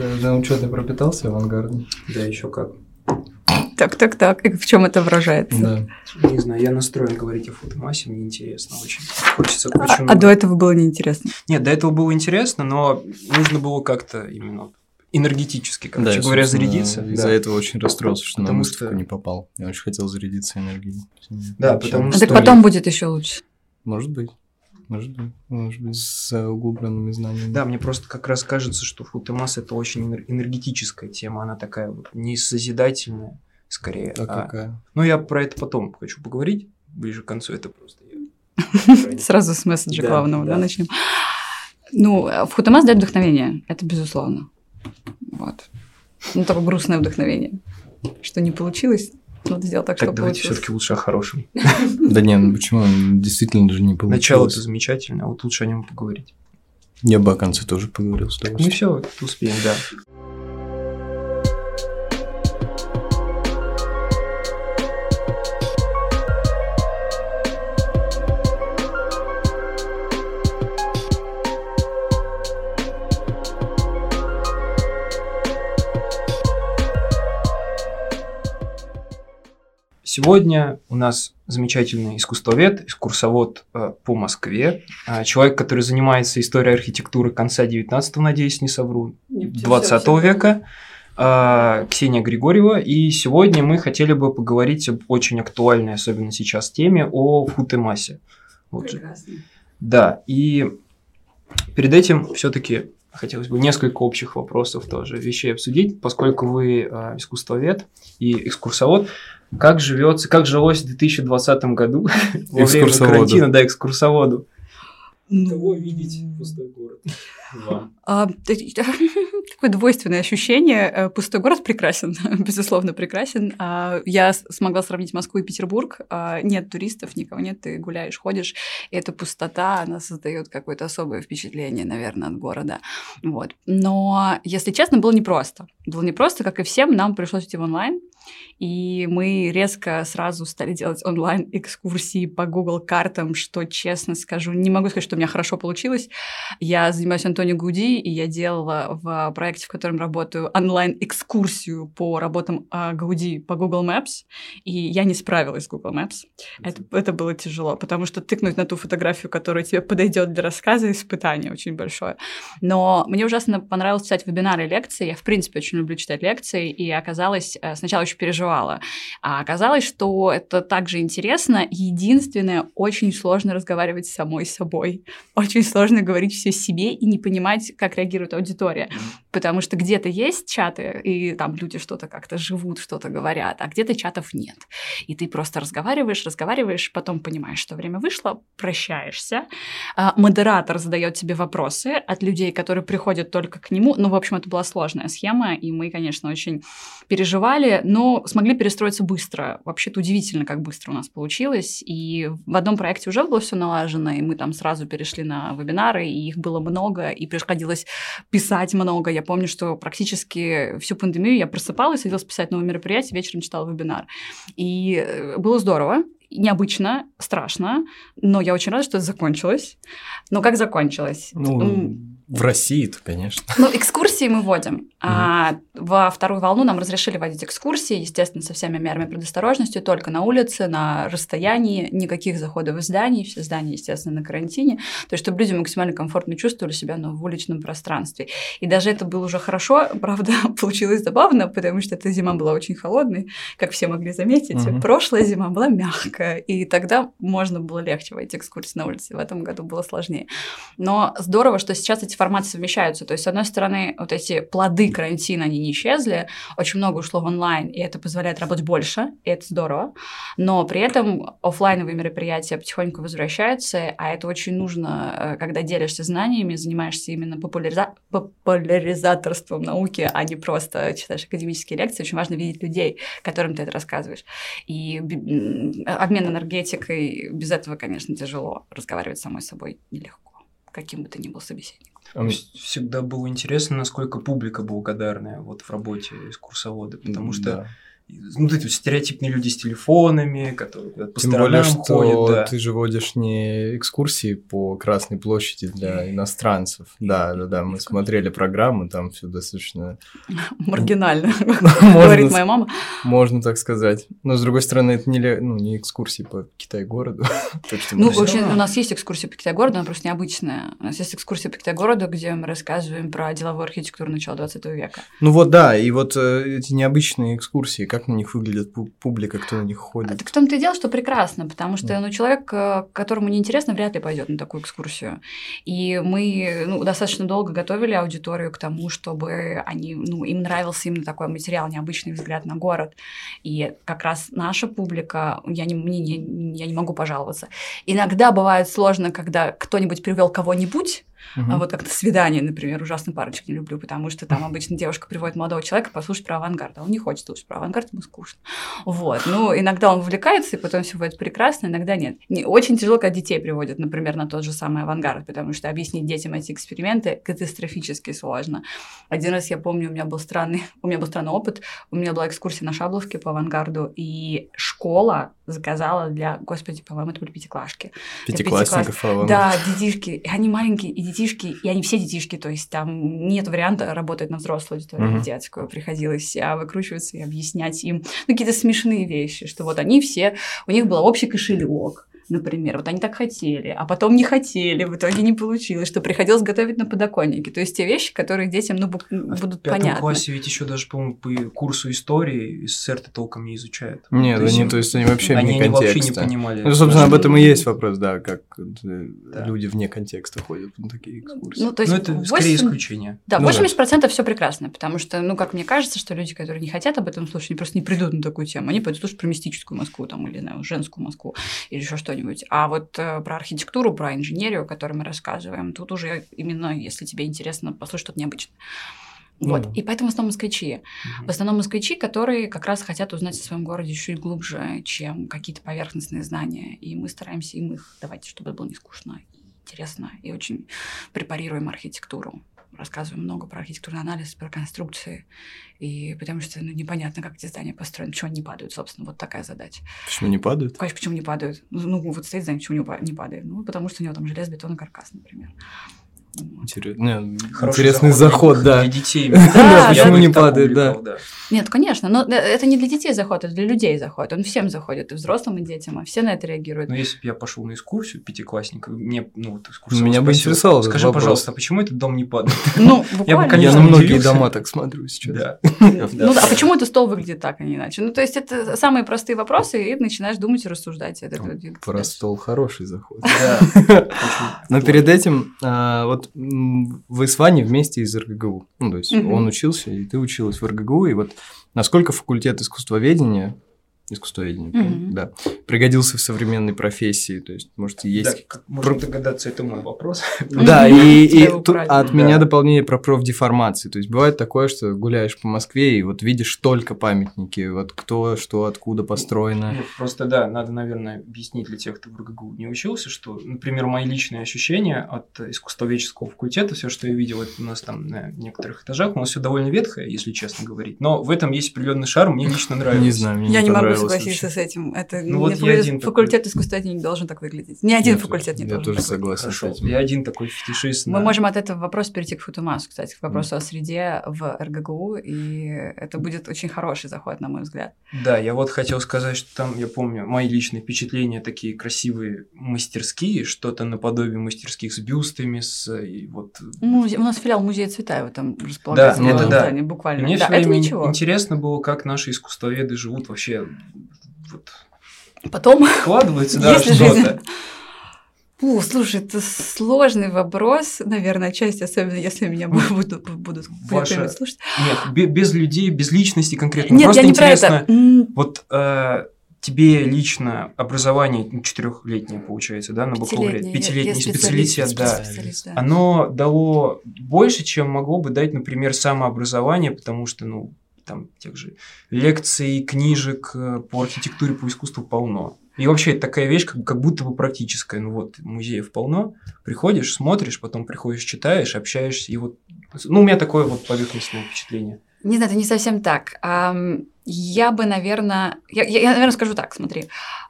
Ты на ученый пропитался авангардом? Да, еще как. Так, так, так. И в чем это выражается? Да. Не знаю, я настроен говорить о фотомассе, мне интересно очень. Хочется А, очень а много. до этого было неинтересно. Нет, до этого было интересно, но нужно было как-то именно энергетически, короче я, говоря, зарядиться. Из-за Да. этого очень расстроился, что на Потому выставку что- не попал. Я очень хотел зарядиться энергией. Да, потому А что- так потом будет еще лучше. Может быть. Может быть. Может быть, с э, углубленными знаниями. Да, мне просто как раз кажется, что футемасс это очень энер- энергетическая тема, она такая вот не созидательная, скорее. А а- какая? Ну, я про это потом хочу поговорить, ближе к концу, это просто я. Сразу с месседжа главного, да, начнем. Ну, Футамас дает вдохновение, это безусловно. Вот. Ну, такое грустное вдохновение. Что не получилось, надо сделать так, Так, чтобы давайте получилось. все-таки лучше о хорошем. Да не, ну почему? Действительно же не получилось. Начало-то замечательно, а вот лучше о нем поговорить. Я бы о конце тоже поговорил с Так мы удовольствием. все успеем, да. Сегодня у нас замечательный искусствовед, экскурсовод э, по Москве, а, человек, который занимается историей архитектуры конца 19 надеюсь, не совру, 20 века, а, Ксения Григорьева. И сегодня мы хотели бы поговорить об очень актуальной, особенно сейчас, теме о футемассе. Вот же. Да, и перед этим все-таки хотелось бы несколько общих вопросов тоже, вещей обсудить, поскольку вы э, искусствовед и экскурсовод. Как живется, как жилось в 2020 году во время карантина, да, экскурсоводу? Ну, пустой город? А, Такое двойственное ощущение. Э, Пустой город прекрасен, безусловно, прекрасен. А, Я смогла сравнить Москву и Петербург. А, Нет туристов, никого нет, ты гуляешь, ходишь. И эта пустота, она создает какое-то особое впечатление, наверное, от города. Вот. Но, если честно, было непросто. Было непросто, как и всем, нам пришлось идти в онлайн. И мы резко сразу стали делать онлайн-экскурсии по Google картам, что, честно скажу, не могу сказать, что у меня хорошо получилось. Я занимаюсь Антонио Гуди, и я делала в проекте, в котором работаю, онлайн-экскурсию по работам а, Гауди по Google Maps, и я не справилась с Google Maps. Это, это было тяжело, потому что тыкнуть на ту фотографию, которая тебе подойдет для рассказа, испытание очень большое. Но мне ужасно понравилось читать вебинары и лекции. Я, в принципе, очень люблю читать лекции, и оказалось, э, сначала очень переживала, а оказалось, что это также интересно. Единственное, очень сложно разговаривать с самой собой. Очень сложно говорить все себе и не понимать, как реагирует аудитория. Потому что где-то есть чаты, и там люди что-то как-то живут, что-то говорят, а где-то чатов нет. И ты просто разговариваешь, разговариваешь, потом понимаешь, что время вышло, прощаешься. А, Модератор задает тебе вопросы от людей, которые приходят только к нему. Ну, в общем, это была сложная схема, и мы, конечно, очень переживали, но смогли перестроиться быстро. Вообще-то удивительно, как быстро у нас получилось. И в одном проекте уже было все налажено, и мы там сразу перешли на вебинары, и их было много, и приходилось писать много. Я помню, что практически всю пандемию я просыпалась, садилась писать новое мероприятие, вечером читала вебинар. И э, было здорово, необычно, страшно, но я очень рада, что это закончилось. Но как закончилось? Ну, в России-то, конечно. ну, экскурсии мы вводим. А во вторую волну нам разрешили водить экскурсии, естественно, со всеми мерами предосторожности, только на улице, на расстоянии, никаких заходов в здание, все здания, естественно, на карантине. То есть, чтобы люди максимально комфортно чувствовали себя ну, в уличном пространстве. И даже это было уже хорошо, правда, получилось забавно, потому что эта зима была очень холодной, как все могли заметить. Мгм. Прошлая зима была мягкая, и тогда можно было легче водить экскурсии на улице. В этом году было сложнее. Но здорово, что сейчас эти форматы совмещаются. То есть, с одной стороны, вот эти плоды карантина, они не исчезли, очень много ушло в онлайн, и это позволяет работать больше, и это здорово. Но при этом оффлайновые мероприятия потихоньку возвращаются, а это очень нужно, э, когда делишься знаниями, занимаешься именно популяриза- популяризаторством науки, а не просто читаешь академические лекции. Очень важно видеть людей, которым ты это рассказываешь. И обмен энергетикой, без этого, конечно, тяжело. Разговаривать самой собой нелегко, каким бы ты ни был собеседником. А мне- Всегда было интересно, насколько публика благодарная вот в работе экскурсовода, потому что Да. Ну, эти вот стереотипные люди с телефонами, которые по Тем более, что ходят, да. ты же водишь не экскурсии по Красной площади для иностранцев. Да, да, да, мы смотрели программу, там все достаточно, Маргинально, говорит моя мама. можно так сказать. Но, с другой стороны, это не, ну, экскурсии по Китай-городу. Ну, вообще, у нас есть экскурсия по Китай-городу, она просто необычная. У нас есть экскурсия по Китай-городу, где мы рассказываем про деловую архитектуру начала 20 века. Ну вот да, и вот э, эти необычные экскурсии, как на них выглядит пу- публика, кто на них ходит. Так в том-то и дело, что прекрасно, потому что ну, человек, э, которому неинтересно, вряд ли пойдет на такую экскурсию. И мы ну, достаточно долго готовили аудиторию к тому, чтобы они, ну, им нравился именно такой материал, необычный взгляд на город. И как раз наша публика, я не, мне не- я не могу пожаловаться. Иногда бывает сложно, когда кто-нибудь привел кого-нибудь, Мгм. а вот как на свидание, например, ужасно парочек не люблю, потому что там обычно девушка приводит молодого человека послушать про авангард, а он не хочет слушать про авангард, ему скучно. Вот. Ну, иногда он увлекается, и потом все будет прекрасно, иногда нет. Не, очень тяжело, когда детей приводят, например, на тот же самый авангард, потому что объяснить детям эти эксперименты катастрофически сложно. Один раз я помню, у меня был странный, у меня был странный опыт, у меня была экскурсия на Шабловке по авангарду, и школа заказала для, господи, по-моему, это были пятиклашки, Пятиклассников, а вам- да, детишки, и они маленькие, и детишки, и они все детишки, то есть там нет варианта работать на взрослую аудиторию, на детскую. Приходилось а, выкручиваться и объяснять им ну, какие-то смешные вещи, что вот они все, у них был общий кошелек, например, вот они так хотели, а потом не хотели, в итоге не получилось, что приходилось готовить на подоконнике. То есть те вещи, которые детям ну, А в будут пятом понятны. классе ведь еще даже, по-моему, по курсу истории СССР-то толком не изучают. Нет, То есть они, им- то есть они вообще они, вне они вообще не контекста. понимали. Ну, собственно, об этом и есть вопрос, да, как э, Да. люди вне контекста ходят на такие экскурсии. Ну, то есть Ну, это скорее 8 исключение. Да, Ну да. 80% все прекрасно, потому что, ну, как мне кажется, что люди, которые не хотят об этом слушать, они просто не придут на такую тему. Они пойдут слушать про мистическую Москву там, или, знаю, женскую Москву или еще что-нибудь. А вот э, про архитектуру, про инженерию, о которой мы рассказываем, тут уже именно, если тебе интересно послушать что-то необычное. Вот. да. И поэтому в основном москвичи. Мгм. В основном москвичи, которые как раз хотят узнать о своем городе чуть глубже, чем какие-то поверхностные знания. И мы стараемся им их давать, чтобы было не скучно и интересно. И очень препарируем архитектуру. Рассказываем много про архитектурный анализ, про конструкции. И потому что ну, непонятно, как эти здания построены, почему они не падают, собственно. Вот такая задача. Почему не падают? Конечно, почему не падают? Ну, вот стоит здание, почему не па- не падает? Ну, потому что у него там желез, бетон и каркас, например. Вот. Интерес- не, Хороший Интересный заход, да. Для детей. Да, почему Я не падает, да. Нет, конечно, но э, это не для детей заход, это для людей заход. Он всем заходит, и взрослым, и детям, а все на это реагируют. Но если бы я пошел на экскурсию пятиклассника, мне, ну, вот экскурсовод Меня бы спросил, интересовал этот Скажи, вопрос. пожалуйста, а почему этот дом не падает? Ну, Я бы, буквально. Я конечно, на многие удивился. дома так смотрю сейчас. Да. Ну да, а почему этот стол выглядит так, а не иначе? Ну, то есть это самые простые вопросы, и начинаешь думать и рассуждать. Про стол хороший заход. Да. Но перед этим, а, вот вы с Ваней вместе из РГГУ. Ну, то есть Мгм. он учился, и ты училась в РГГУ. И вот насколько факультет искусствоведения, искусствоведения, правильно? Мгм. да, пригодился в современной профессии? То есть, может, Да, есть... как можно догадаться, это мой вопрос. Да, и, и тут от меня Да. дополнение про профдеформации. То есть бывает такое, что гуляешь по Москве и вот видишь только памятники, вот кто, что, откуда построено. Просто да, надо, наверное, объяснить для тех, кто в РГГУ не учился, что, например, мои личные ощущения от искусствоведческого факультета, все, что я видел, это у нас там на некоторых этажах, у нас все довольно ветхое, если честно говорить, но в этом есть определенный шарм, мне лично нравится. Не знаю, мне Я не могу согласиться вообще. с этим. Это Ну вот я факультет, один такой. искусствоведения не должен так выглядеть. Ни один Нет, факультет не я должен тоже так выглядеть. согласен с Хорошо, этим. я один такой фетишист. Мы на- можем от этого вопроса перейти к Футумасу, кстати, к вопросу о среде в РГГУ, и это будет очень хороший заход, на мой взгляд. Да, я вот хотел сказать, что там, я помню, мои личные впечатления такие красивые мастерские, что-то наподобие мастерских с бюстами, с и вот Музе- У нас филиал музея Цветаева там располагается. Да, это этом да. буквально. мне да, все это время ничего. интересно было, как наши искусствоведы живут вообще. Вот, Потом вкладывается, да, что-то. Фу, слушай, это сложный вопрос, наверное, отчасти, особенно если меня бу- будут, будут Ваша- слушать. Нет, бе- без людей, без личности конкретно. Нет, Просто я не про интересно, это. М, вот э, тебе лично образование ну, четырехлетнее получается, да, на Пятилетний, пятилетний я специалитет, да. специалист, да. Оно дало больше, чем могло бы дать, например, самообразование, потому что, ну, там тех же лекций, книжек э, по архитектуре, по искусству полно. И вообще это такая вещь, как, как будто бы практическая. Ну вот, музеев полно. Приходишь, смотришь, потом приходишь, читаешь, общаешься. И вот, ну, у меня такое вот поверхностное впечатление. Не знаю, это не совсем так. Я бы, наверное, я, я, я наверное, скажу так, смотри.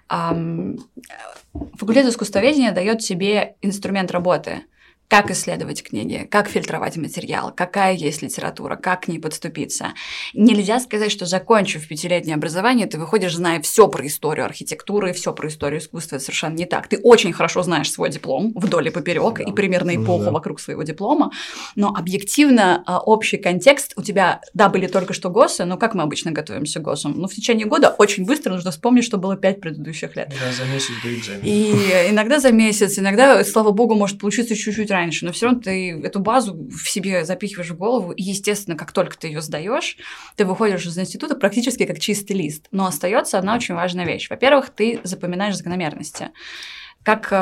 Факультет искусствоведения дает тебе инструмент работы как исследовать книги, как фильтровать материал, какая есть литература, как к ней подступиться. Нельзя сказать, что закончив пятилетнее образование, ты выходишь, зная все про историю архитектуры, все про историю искусства. Это совершенно не так. Ты очень хорошо знаешь свой диплом вдоль и поперек да. и примерно ну эпоху да. вокруг своего диплома, но объективно а, общий контекст у тебя, да, были только что ГОСы, но как мы обычно готовимся к ГОСам? Ну, в течение года очень быстро нужно вспомнить, что было пять предыдущих лет. Да, за месяц до экзамена. И иногда за месяц, иногда, слава богу, может получиться чуть-чуть раньше раньше, но все равно ты эту базу в себе запихиваешь в голову, и, естественно, как только ты ее сдаешь, ты выходишь из института практически как чистый лист. Но остается одна очень важная вещь. Во-первых, ты запоминаешь закономерности как, э,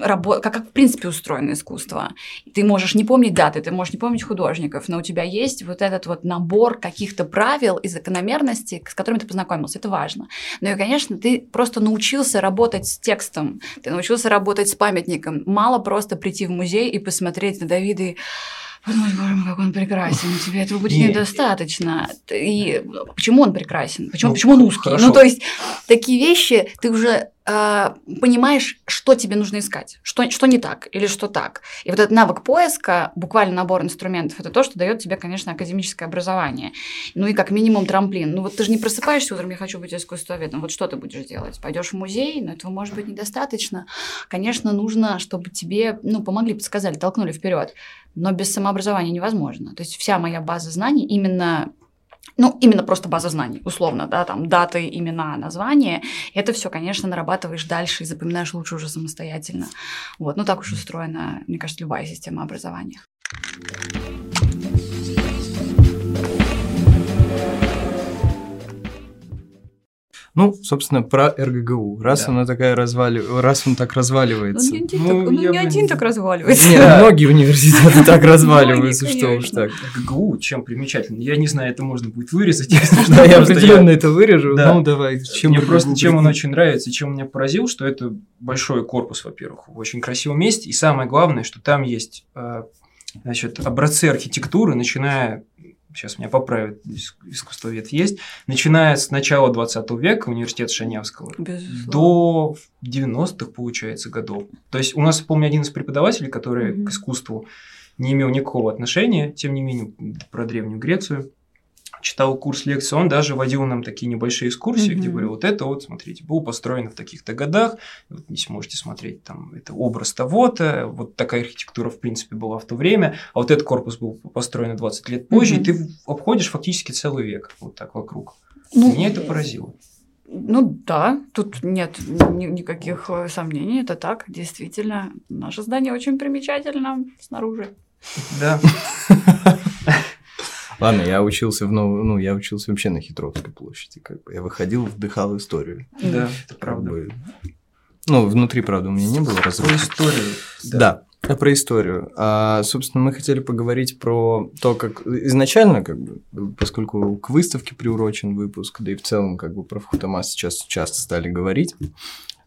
рабо- как, как в принципе устроено искусство. Ты можешь не помнить даты, ты можешь не помнить художников, но у тебя есть вот этот вот набор каких-то правил и закономерностей, с которыми ты познакомился. Это важно. Ну и, конечно, ты просто научился работать с текстом, ты научился работать с памятником. Мало просто прийти в музей и посмотреть на Давида и подумать, боже мой, как он прекрасен, тебе этого будет Нет. недостаточно. И почему он прекрасен? Почему, ну, почему он узкий? Хорошо. Ну, то есть, такие вещи ты уже э, понимаешь, что тебе нужно искать, что, что не так или что так. И вот этот навык поиска, буквально набор инструментов, это то, что дает тебе, конечно, академическое образование. Ну и как минимум трамплин. Ну вот ты же не просыпаешься утром, я хочу быть искусствоведом. Вот что ты будешь делать? Пойдешь в музей, но этого может быть недостаточно. Конечно, нужно, чтобы тебе, ну, помогли, подсказали, толкнули вперед но без самообразования невозможно. То есть вся моя база знаний именно ну, именно просто база знаний, условно, да, там даты, имена, названия. Это все, конечно, нарабатываешь дальше и запоминаешь лучше уже самостоятельно. Вот, ну так уж устроена, мне кажется, любая система образования. Ну, собственно, про РГГУ. Раз да. она такая развали... раз он так разваливается. Ну, не, ну, так, ну, не один так разваливается. Нет, да. многие университеты так разваливаются, что уж так. РГГУ чем примечательно? Я не знаю, это можно будет вырезать. Да, я определенно это вырежу. Ну, давай. Мне просто чем он очень нравится, чем меня поразил, что это большой корпус, во-первых, в очень красивом месте. И самое главное, что там есть э, значит, образцы архитектуры, начиная сейчас меня поправят, искусствовед есть, начиная с начала 20 века, университет Шанявского, Безусловно. до 90-х, получается, годов. То есть у нас, помню, один из преподавателей, который mm-hmm. к искусству не имел никакого отношения, тем не менее, про Древнюю Грецию, читал курс лекций, он даже водил нам такие небольшие экскурсии, mm-hmm. где говорил, вот это вот, смотрите, было построено в таких-то годах, вот здесь можете смотреть, там, это образ того-то, вот такая архитектура, в принципе, была в то время, а вот этот корпус был построен 20 лет позже, mm-hmm. и ты обходишь фактически целый век вот так вокруг. Ну, Меня это поразило. Ну да, тут нет ни- никаких э, сомнений, это так, действительно. Наше здание очень примечательно снаружи. Да. Ладно, я учился в новом, ну, я учился вообще на Хитровской площади, как бы. Я выходил, вдыхал историю. Да, это правда. Бы... Ну, внутри, правда, у меня не было разрушено. Про историю. Да. да. Про историю. А, собственно, мы хотели поговорить про то, как изначально, как бы, поскольку к выставке приурочен выпуск, да и в целом, как бы, про Футамас сейчас часто стали говорить, а,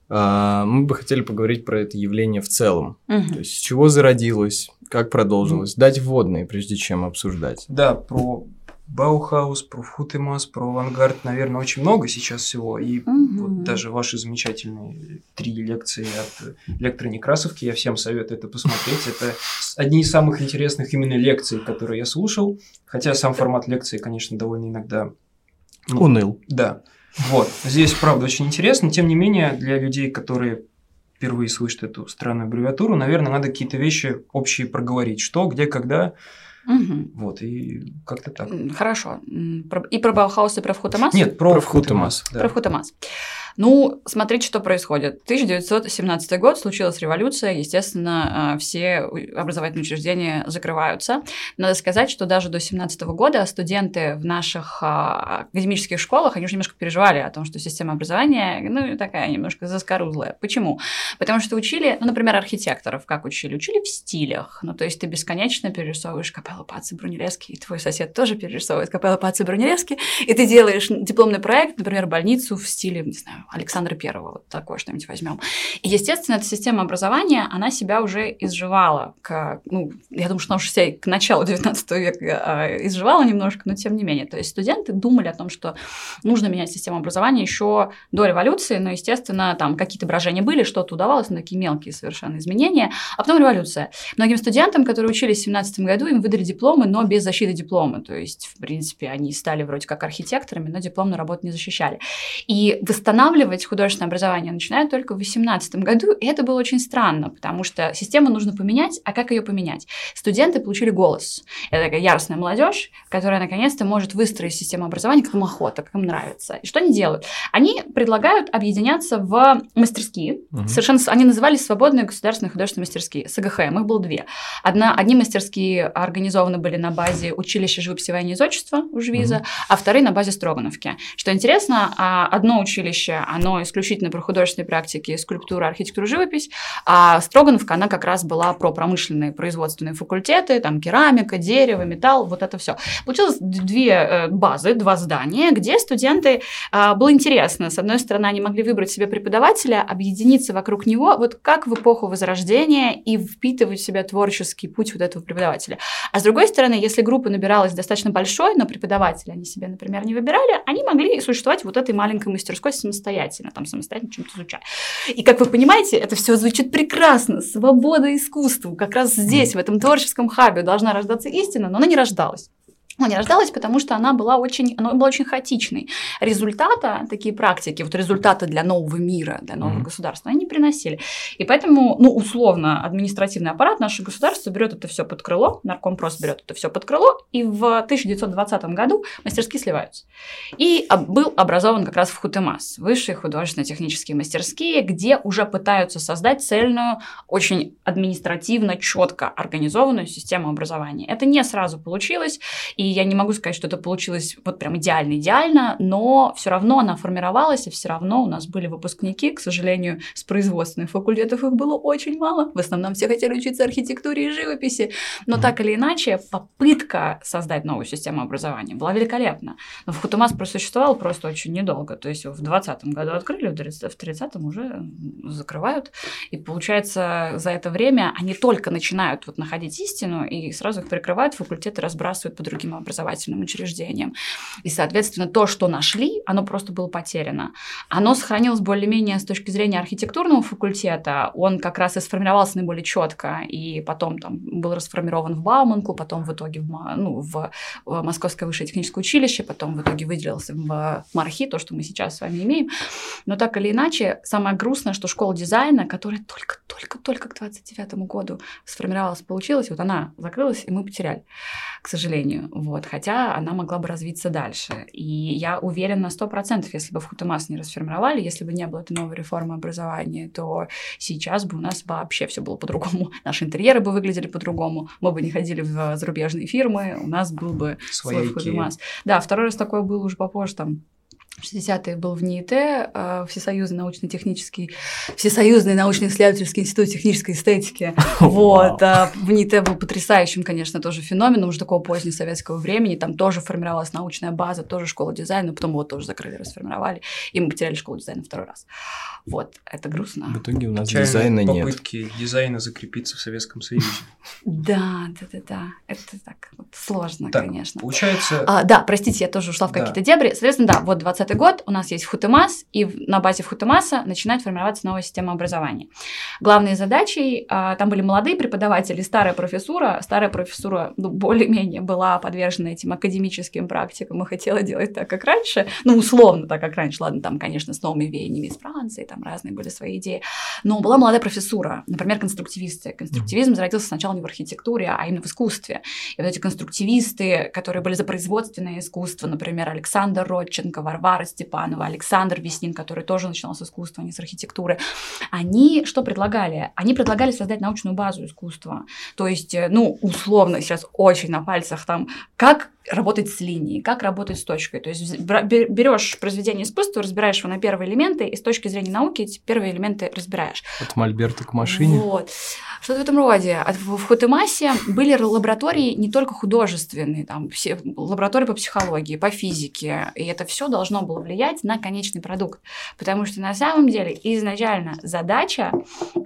мы бы хотели поговорить про это явление в целом. Угу. То есть, с чего зародилось, как продолжилось? Дать вводные, прежде чем обсуждать. Да, про Баухаус, про Футемас, про авангард, наверное, очень много сейчас всего. И угу. вот даже ваши замечательные три лекции от лектора Некрасовки, я всем советую это посмотреть. Это одни из самых интересных именно лекций, которые я слушал. Хотя сам формат лекции, конечно, довольно иногда... Ну, Уныл. Да. Вот. Здесь, правда, очень интересно. Тем не менее, для людей, которые впервые слышат эту странную аббревиатуру, наверное, надо какие-то вещи общие проговорить. Что, где, когда. Угу. Вот, и как-то так. Хорошо. И про Баухаус, и про Вхутамас? Нет, про, про Вхутамас. Да. Про Вхутамас. Ну, смотрите, что происходит. 1917 год, случилась революция, естественно, а, все образовательные учреждения закрываются. Надо сказать, что даже до 17 года студенты в наших а, академических школах, они уже немножко переживали о том, что система образования, ну, такая немножко заскорузлая. Почему? Потому что учили, ну, например, архитекторов, как учили? Учили в стилях. Ну, то есть ты бесконечно перерисовываешь Капелло Паци Брунелевский, и твой сосед тоже перерисовывает Капелло Паци Брунелевский, и ты делаешь дипломный проект, например, больницу в стиле, не знаю, Александра Первого, вот такое что-нибудь возьмем. И, естественно, эта система образования, она себя уже изживала к, ну, я думаю, что она уже себя к началу 19 века а, изживала немножко, но тем не менее. То есть студенты думали о том, что нужно менять систему образования еще до революции, но, естественно, там какие-то брожения были, что-то удавалось, но такие мелкие совершенно изменения, а потом революция. Многим студентам, которые учились в 17 году, им выдали дипломы, но без защиты диплома. То есть, в принципе, они стали вроде как архитекторами, но дипломную работу не защищали. И восстанавливать художественное образование начинают только в 18 году, и это было очень странно, потому что систему нужно поменять, а как ее поменять? Студенты получили голос. Это такая яростная молодежь, которая наконец-то может выстроить систему образования, как им охота, как им нравится. И что они делают? Они предлагают объединяться в мастерские. Угу. Совершенно они назывались свободные государственные художественные мастерские, СГХМ. Их было две. Одна, одни мастерские организованы были на базе училища живописи и изотчества у Жвиза, угу. а вторые на базе Строгановки. Что интересно, а, одно училище, оно исключительно про художественные практики, скульптура, архитектура, живопись, а Строгановка, она как раз была про промышленные производственные факультеты, там керамика, дерево, металл, вот это все. Получилось две э, базы, два здания, где студенты, а, было интересно, с одной стороны, они могли выбрать себе преподавателя, объединиться вокруг него, вот как в эпоху Возрождения и впитывать в себя творческий путь вот этого преподавателя. А с другой стороны, если группа набиралась достаточно большой, но преподавателя они себе, например, не выбирали, они могли существовать вот этой маленькой мастерской самостоятельно, там самостоятельно чем-то изучая. И как вы понимаете, это все звучит прекрасно, свобода искусству, как раз здесь, в этом творческом хабе должна рождаться истина, но она не рождалась. Она не рождалась, потому что она была очень, она была очень хаотичной. Результата, такие практики, вот результаты для нового мира, для нового mm-hmm. государства, они не приносили. И поэтому, ну, условно, административный аппарат наше государство берет это все под крыло, наркомпрос берет это все под крыло, и в 1920 году мастерские сливаются. И был образован как раз в Хутемас, высшие художественно-технические мастерские, где уже пытаются создать цельную, очень административно, четко организованную систему образования. Это не сразу получилось, и и я не могу сказать, что это получилось вот прям идеально-идеально, но все равно она формировалась, и все равно у нас были выпускники, к сожалению, с производственных факультетов их было очень мало. В основном все хотели учиться архитектуре и живописи. Но так или иначе, попытка создать новую систему образования была великолепна. Но в Хутумас просуществовал просто очень недолго. То есть в 20 году открыли, в 30-м уже закрывают. И получается, за это время они только начинают вот находить истину и сразу их прикрывают, факультеты разбрасывают по другим образовательным учреждениям. И, соответственно, то, что нашли, оно просто было потеряно. Оно сохранилось более-менее с точки зрения архитектурного факультета. Он как раз и сформировался наиболее четко, и потом там был расформирован в Бауманку, потом в итоге в, ну, в Московское высшее техническое училище, потом в итоге выделился в Мархи, то, что мы сейчас с вами имеем. Но так или иначе, самое грустное, что школа дизайна, которая только-только-только к 29 году сформировалась, получилась, вот она закрылась, и мы потеряли, к сожалению. Вот, хотя она могла бы развиться дальше. И я уверена на 100%, если бы в не расформировали, если бы не было этой новой реформы образования, то сейчас бы у нас вообще все было по-другому. Наши интерьеры бы выглядели по-другому, мы бы не ходили в зарубежные фирмы, у нас был бы Свои свой Хутамас. Да, второй раз такой был уже попозже, там, 60-е был ВНИИТЭ, э, Всесоюзный научно-технический, Всесоюзный научно-исследовательский институт технической эстетики. Вот. А ВНИИТЭ был потрясающим, конечно, тоже феноменом уже такого позднесоветского времени. Там тоже формировалась научная база, тоже школа дизайна, потом его тоже закрыли, расформировали, и мы потеряли школу дизайна второй раз. Вот, это грустно. В итоге у нас Печальные дизайна нет. попытки дизайна закрепиться в Советском Союзе. Да, да, да, да. Это так вот сложно, так, конечно. Получается... А, да, простите, я тоже ушла в какие-то дебри. Соответственно, да, вот 20 2020 год у нас есть Хутемас, и на базе Хутемаса начинает формироваться новая система образования. Главной задачей, а, там были молодые преподаватели, старая профессура, старая профессура ну, более-менее была подвержена этим академическим практикам и хотела делать так, как раньше, ну, условно так, как раньше, ладно, там, конечно, с новыми веяниями из Франции, там разные были свои идеи, но была молодая профессура, например, конструктивисты. Конструктивизм зародился сначала не в архитектуре, а именно в искусстве. И вот эти конструктивисты, которые были за производственное искусство, например, Александр Родченко, Варвара Степанова, Александр Веснин, который тоже начинал с искусства, а не с архитектуры, они что предлагали? Они предлагали создать научную базу искусства. То есть, э, ну, условно, сейчас очень на пальцах там, как работать с линией, как работать с точкой. То есть берешь произведение искусства, разбираешь его на первые элементы, и с точки зрения науки эти первые элементы разбираешь. От мольберта к машине. Вот. Что-то в этом роде. В Хотемасе были лаборатории не только художественные, там, все, лаборатории по психологии, по физике, и это все должно было влиять на конечный продукт. Потому что на самом деле изначально задача,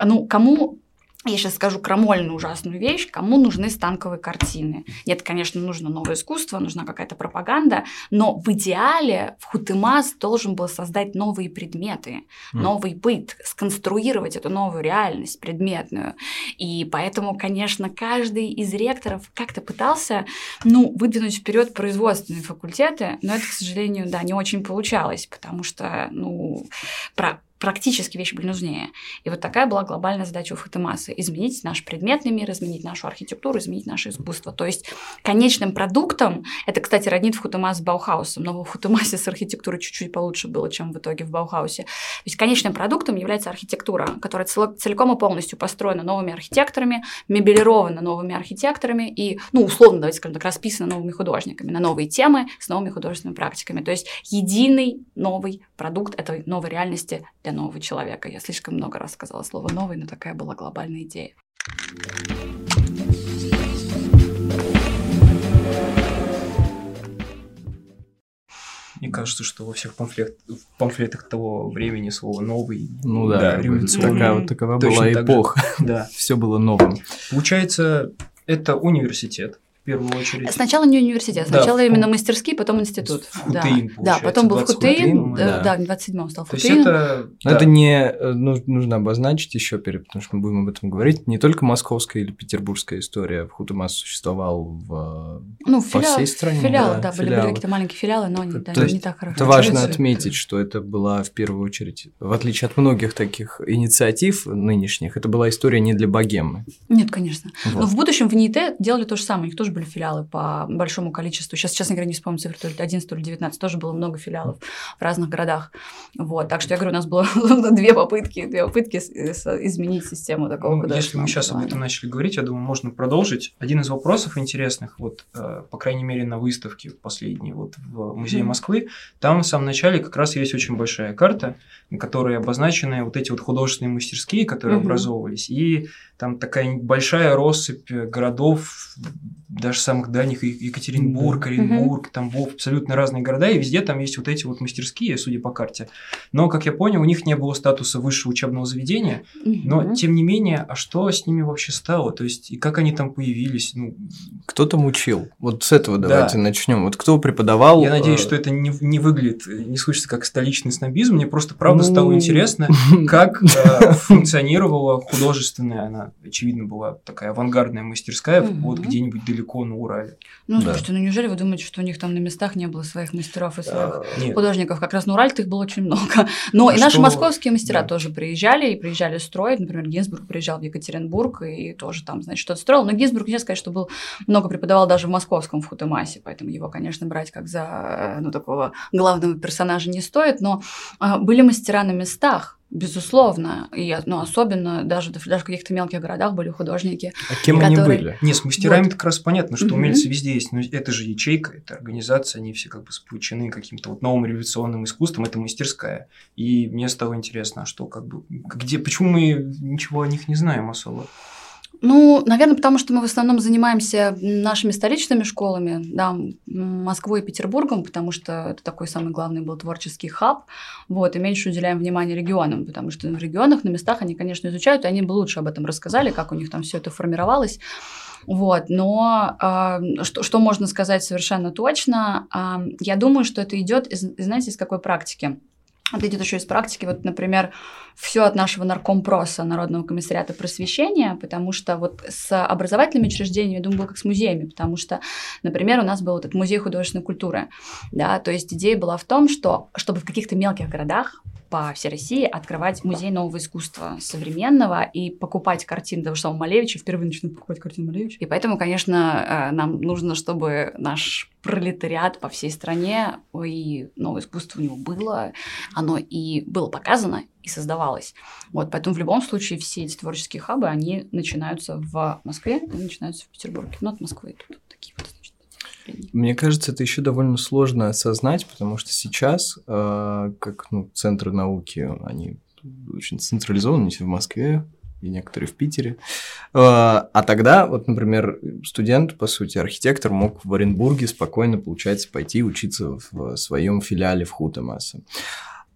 ну, кому я сейчас скажу крамольную ужасную вещь, кому нужны станковые картины. Нет, конечно, нужно новое искусство, нужна какая-то пропаганда, но в идеале в Хутымас должен был создать новые предметы, mm. новый быт, сконструировать эту новую реальность предметную. И поэтому, конечно, каждый из ректоров как-то пытался, ну, выдвинуть вперед производственные факультеты, но это, к сожалению, да, не очень получалось, потому что, ну, про практически вещи были нужнее. И вот такая была глобальная задача у Фотомассы – изменить наш предметный мир, изменить нашу архитектуру, изменить наше искусство. То есть конечным продуктом, это, кстати, роднит Фотомас с Баухаусом, но в Фотомасе с архитектурой чуть-чуть получше было, чем в итоге в Баухаусе. То есть конечным продуктом является архитектура, которая целиком и полностью построена новыми архитекторами, мебелирована новыми архитекторами и, ну, условно, давайте скажем так, расписана новыми художниками на новые темы с новыми художественными практиками. То есть единый новый продукт этой новой реальности нового человека. Я слишком много раз сказала слово «новый», но такая была глобальная идея. Мне кажется, что во всех памфлет, памфлетах того времени слово «новый» ну, да, да революционный. Такая, вот такова была эпоха. Да. Все было новым. Получается, это университет, первую очередь. Сначала не университет, сначала да, именно мастерские, потом институт. В Хутеин, да. да, потом был Хутеин, да, да, в 27-м стал Хутеин. это... Да. это не э, нужно обозначить еще перед, потому что мы будем об этом говорить, не только московская или петербургская история. Хутемас существовал в, ну, по филиал, всей стране. Филиалы, да, да были, были какие-то маленькие филиалы, но они да, не так хорошо. Это важно отметить, что это была в первую очередь, в отличие от многих таких инициатив нынешних, это была история не для богемы. Нет, конечно. Вот. Но в будущем в НИТ делали то же самое, у них тоже были филиалы по большому количеству. Сейчас, честно говоря, не вспомню цифру, то ли 11, то ли 19. Тоже было много филиалов в разных городах. Вот. Так что я говорю, у нас было две попытки, две попытки изменить систему такого ну, Если мы сейчас об этом начали говорить, я думаю, можно продолжить. Один из вопросов интересных, вот, э, по крайней мере, на выставке последней вот в Музее Москвы, там в самом начале как раз есть очень большая карта, на которой обозначены вот эти вот художественные мастерские, которые образовывались. И там такая большая россыпь городов, даже самых дальних, Екатеринбург, Оренбург, mm-hmm. Тамбов, абсолютно разные города, и везде там есть вот эти вот мастерские, судя по карте. Но, как я понял, у них не было статуса высшего учебного заведения, mm-hmm. но, тем не менее, а что с ними вообще стало? То есть, и как они там появились? Ну... Кто там учил? Вот с этого давайте да. начнем. Вот кто преподавал? Я надеюсь, э, что это не, не выглядит, не слышится как столичный снобизм, мне просто правда ну... стало интересно, как э, функционировала художественная, она, очевидно, была такая авангардная мастерская, вот где-нибудь далеко на Урале. Ну, да. слушайте, ну неужели вы думаете, что у них там на местах не было своих мастеров и своих Нет. художников? Как раз на Урале их было очень много. Но а и что... наши московские мастера да. тоже приезжали и приезжали строить. Например, Гинзбург приезжал в Екатеринбург и тоже там, значит, что-то строил. Но Гинзбург, нельзя сказать, что был много преподавал даже в московском в Хутемасе, поэтому его, конечно, брать как за ну, такого главного персонажа не стоит. Но э, были мастера на местах, Безусловно. И, ну, особенно даже, даже в каких-то мелких городах были художники. А кем которые... они были? Не, с мастерами вот. как раз понятно, что mm-hmm. умельцы везде есть. Но это же ячейка, это организация, они все как бы сплочены каким-то вот новым революционным искусством, это мастерская. И мне стало интересно, а что как бы, где, почему мы ничего о них не знаем особо? Ну, наверное, потому что мы в основном занимаемся нашими столичными школами, да, Москвой и Петербургом, потому что это такой самый главный был творческий хаб, вот, и меньше уделяем внимания регионам, потому что в регионах, на местах они, конечно, изучают, и они бы лучше об этом рассказали, как у них там все это формировалось. Вот, но э, что, что можно сказать совершенно точно? Э, я думаю, что это идет, из, знаете, из какой практики? Это идет еще из практики, вот, например, все от нашего наркомпроса, Народного комиссариата просвещения, потому что вот с образовательными учреждениями, я думаю, было как с музеями, потому что, например, у нас был этот музей художественной культуры, да, то есть идея была в том, что чтобы в каких-то мелких городах по всей России открывать музей нового искусства современного и покупать картины того самого Малевича. Впервые начнут покупать картины Малевича. И поэтому, конечно, э, нам нужно, чтобы наш пролетариат по всей стране и новое искусство у него было, оно и было показано, и создавалось. Вот, поэтому в любом случае все эти творческие хабы, они начинаются в Москве и начинаются в Петербурге. Ну, от Москвы тут такие вот мне кажется, это еще довольно сложно осознать, потому что сейчас, э, как ну, центры науки, они очень централизованы в Москве, и некоторые в Питере. А, а тогда, вот, например, студент, по сути, архитектор мог в Оренбурге спокойно, получается, пойти учиться в своем филиале в Хутемаса.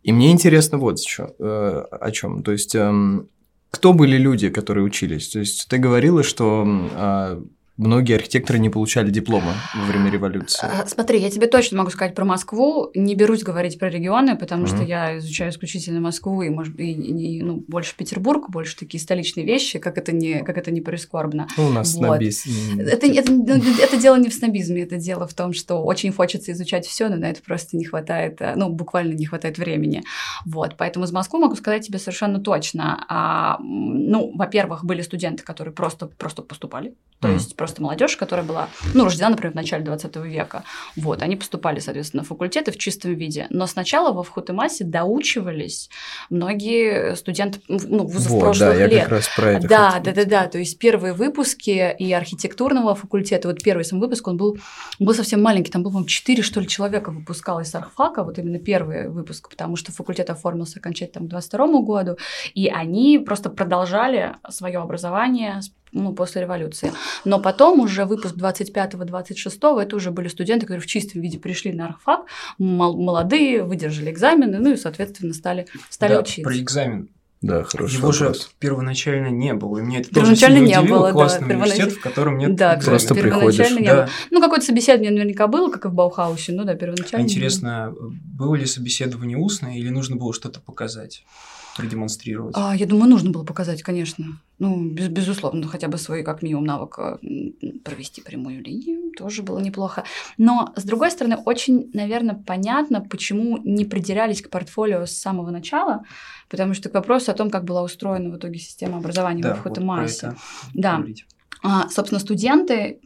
И мне интересно вот что, э, о чем. То есть, эм, кто были люди, которые учились? То есть, ты говорила, что а, Многие архитекторы не получали диплома во время революции. А, смотри, я тебе точно могу сказать про Москву. Не берусь говорить про регионы, потому mm-hmm. что я изучаю исключительно Москву и, может быть, и, и, ну, больше Петербург, больше такие столичные вещи, как это не, как это не прискорбно. Ну, у нас вот. снобизм. Это, это, ну, это дело не в снобизме, это дело в том, что очень хочется изучать все, но на это просто не хватает, э, ну, буквально не хватает времени. Вот, поэтому из Москвы могу сказать тебе совершенно точно. А, ну, во-первых, были студенты, которые просто, просто поступали, то mm-hmm. есть просто молодежь, которая была, ну, рождена, например, в начале 20 века. Вот, они поступали, соответственно, на факультеты в чистом виде. Но сначала во Вхутемасе доучивались многие студенты ну, вузов вот, прошлых да, лет. Я как раз про это да, да, да, да. То есть первые выпуски и архитектурного факультета, вот первый сам выпуск, он был, он был совсем маленький, там было, по-моему, 4, что ли, человека выпускалось из архфака, вот именно первый выпуск, потому что факультет оформился окончательно к 22 году, и они просто продолжали свое образование ну, после революции. Но потом уже выпуск 25-26 это уже были студенты, которые в чистом виде пришли на архфак, молодые, выдержали экзамены, ну и, соответственно, стали, стали да, учиться. про экзамен. Да, хорошо. Его вопрос. же первоначально не было. И мне это первоначально тоже не удивило. было, классный да, университет, в котором нет Да, экзамена. просто приходишь. не да. было. Ну, какое-то собеседование наверняка было, как и в Баухаусе, ну да, А первоначально. интересно, было ли собеседование устное или нужно было что-то показать? Продемонстрировать? А, я думаю, нужно было показать, конечно. Ну, без, безусловно, хотя бы свой, как минимум, навык э, провести прямую линию тоже было неплохо. Но, с другой стороны, очень, наверное, понятно, почему не придирались к портфолио с самого начала, потому что к вопросу о том, как была устроена в итоге система образования да, в Хутемасе. Вот да. Говорить. А, собственно, студенты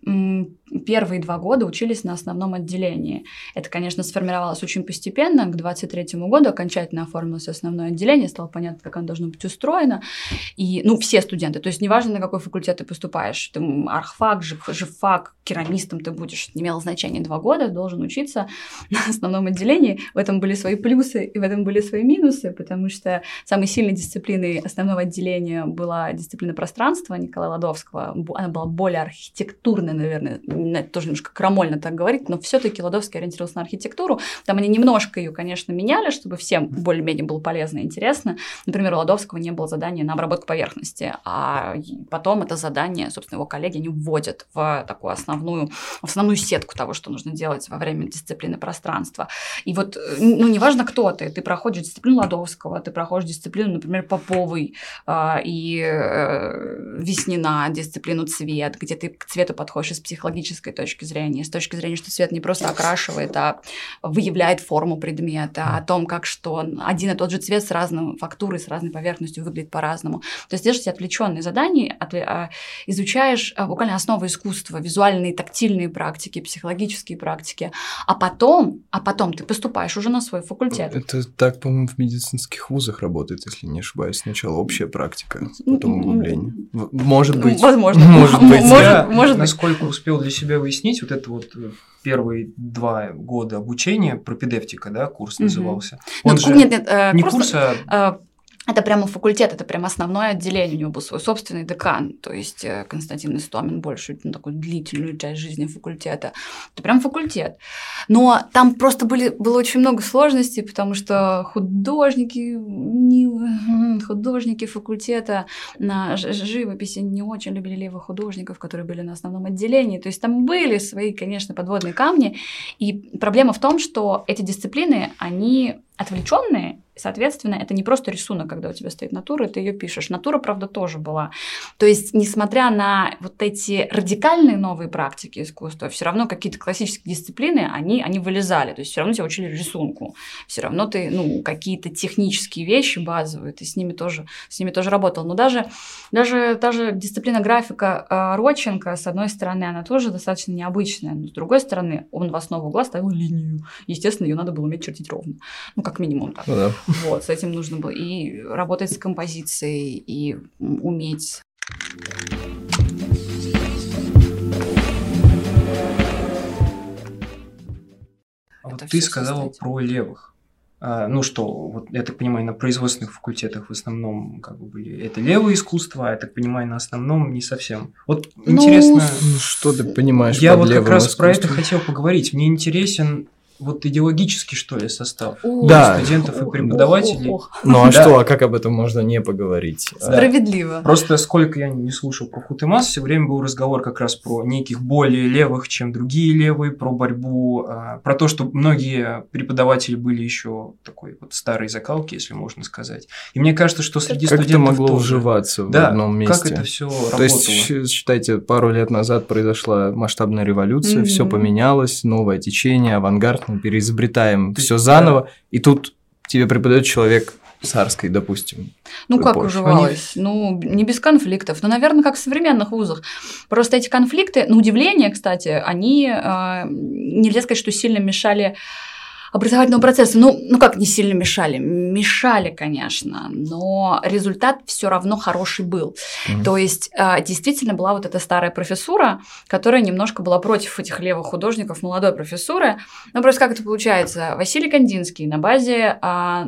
первые два года учились на основном отделении. Это, конечно, сформировалось очень постепенно. К 23 году окончательно оформилось основное отделение, стало понятно, как оно должно быть устроено. И, ну, все студенты, то есть неважно, на какой факультет ты поступаешь, ты архфак, жифак, керамистом ты будешь, не имело значения два года, должен учиться на основном отделении. В этом были свои плюсы и в этом были свои минусы, потому что самой сильной дисциплиной основного отделения была дисциплина пространства Николая Ладовского. Она была более архитектурной, наверное, это тоже немножко крамольно так говорить, но все-таки Ладовский ориентировался на архитектуру. Там они немножко ее, конечно, меняли, чтобы всем более-менее было полезно и интересно. Например, у Ладовского не было задания на обработку поверхности, а потом это задание, собственно, его коллеги, они вводят в такую основную, в основную сетку того, что нужно делать во время дисциплины пространства. И вот, ну, неважно, кто ты, ты проходишь дисциплину Ладовского, ты проходишь дисциплину, например, Поповой э, и э, Веснина, дисциплину цвет, где ты к цвету подходишь из психологической точки зрения, с точки зрения, что цвет не просто окрашивает, а выявляет форму предмета, о том, как что один и тот же цвет с разной фактурой, с разной поверхностью выглядит по-разному. То есть здесь отвлеченные задания, от, а, изучаешь а, буквально основы искусства, визуальные, тактильные практики, психологические практики, а потом, а потом ты поступаешь уже на свой факультет. Это так, по-моему, в медицинских вузах работает, если не ошибаюсь. Сначала общая практика, потом углубление. Может быть. Возможно. Может быть. Может, может насколько успел для себя выяснить, вот это вот э, первые два года обучения, пропедевтика, да, курс назывался. Он Он же же нет, нет, э, не курс, курс, а э, это прямо факультет, это прямо основное отделение. У него был свой собственный декан, то есть э, Константин Истомин большую, ну, такую длительную часть жизни факультета. Это прям факультет. Но там просто были, было очень много сложностей, потому что художники, не, художники факультета на живописи не очень любили левых художников, которые были на основном отделении. То есть там были свои, конечно, подводные камни. И проблема в том, что эти дисциплины, они отвлеченные, соответственно, это не просто рисунок, когда у тебя стоит натура, ты ее пишешь. Натура, правда, тоже была. То есть, несмотря на вот эти радикальные новые практики искусства, все равно какие-то классические дисциплины, они, они вылезали. То есть, все равно тебя учили рисунку. Все равно ты, ну, какие-то технические вещи базовые, ты с ними тоже, с ними тоже работал. Но даже, даже, даже дисциплина графика э, Родченко, с одной стороны, она тоже достаточно необычная, но с другой стороны, он в основу угла ставил линию. Естественно, ее надо было уметь чертить ровно. Ну, как минимум так. Ну да. Вот, с этим нужно было и работать с композицией, и уметь А вот ты сказала создать. про левых. а, ну что, вот я так понимаю, на производственных факультетах в основном как бы были это левое искусство, а я так понимаю, на основном не совсем. Вот ну, интересно... Ну, что ты понимаешь Я вот как раз искусством? про это хотел поговорить. Мне интересен вот идеологический, что ли, состав да. студентов и преподавателей. Ох, ох. Ну а да. что, а как об этом можно не поговорить? Справедливо. Просто сколько я не слушал про Хутемас, все время был разговор как раз про неких более левых, чем другие левые, про борьбу, а, про то, что многие преподаватели были еще такой вот старой закалки, если можно сказать. И мне кажется, что среди как студентов это могло тоже. уживаться в да, одном месте? как это все работало? То есть, считайте, пару лет назад произошла масштабная революция, mm-hmm. все поменялось, новое течение, авангард, мы переизобретаем все заново, да. и тут тебе преподает человек царской, допустим. Ну, как Porsche. уживалось? Ну, не без конфликтов. Ну, наверное, как в современных вузах. Просто эти конфликты, на удивление, кстати, они, э, нельзя сказать, что сильно мешали образовательного процесса, ну, ну как не сильно мешали? Мешали, конечно, но результат все равно хороший был. Mm-hmm. То есть а, действительно была вот эта старая профессура, которая немножко была против этих левых художников, молодой профессуры. Ну, просто как это получается? Василий Кандинский на базе, а,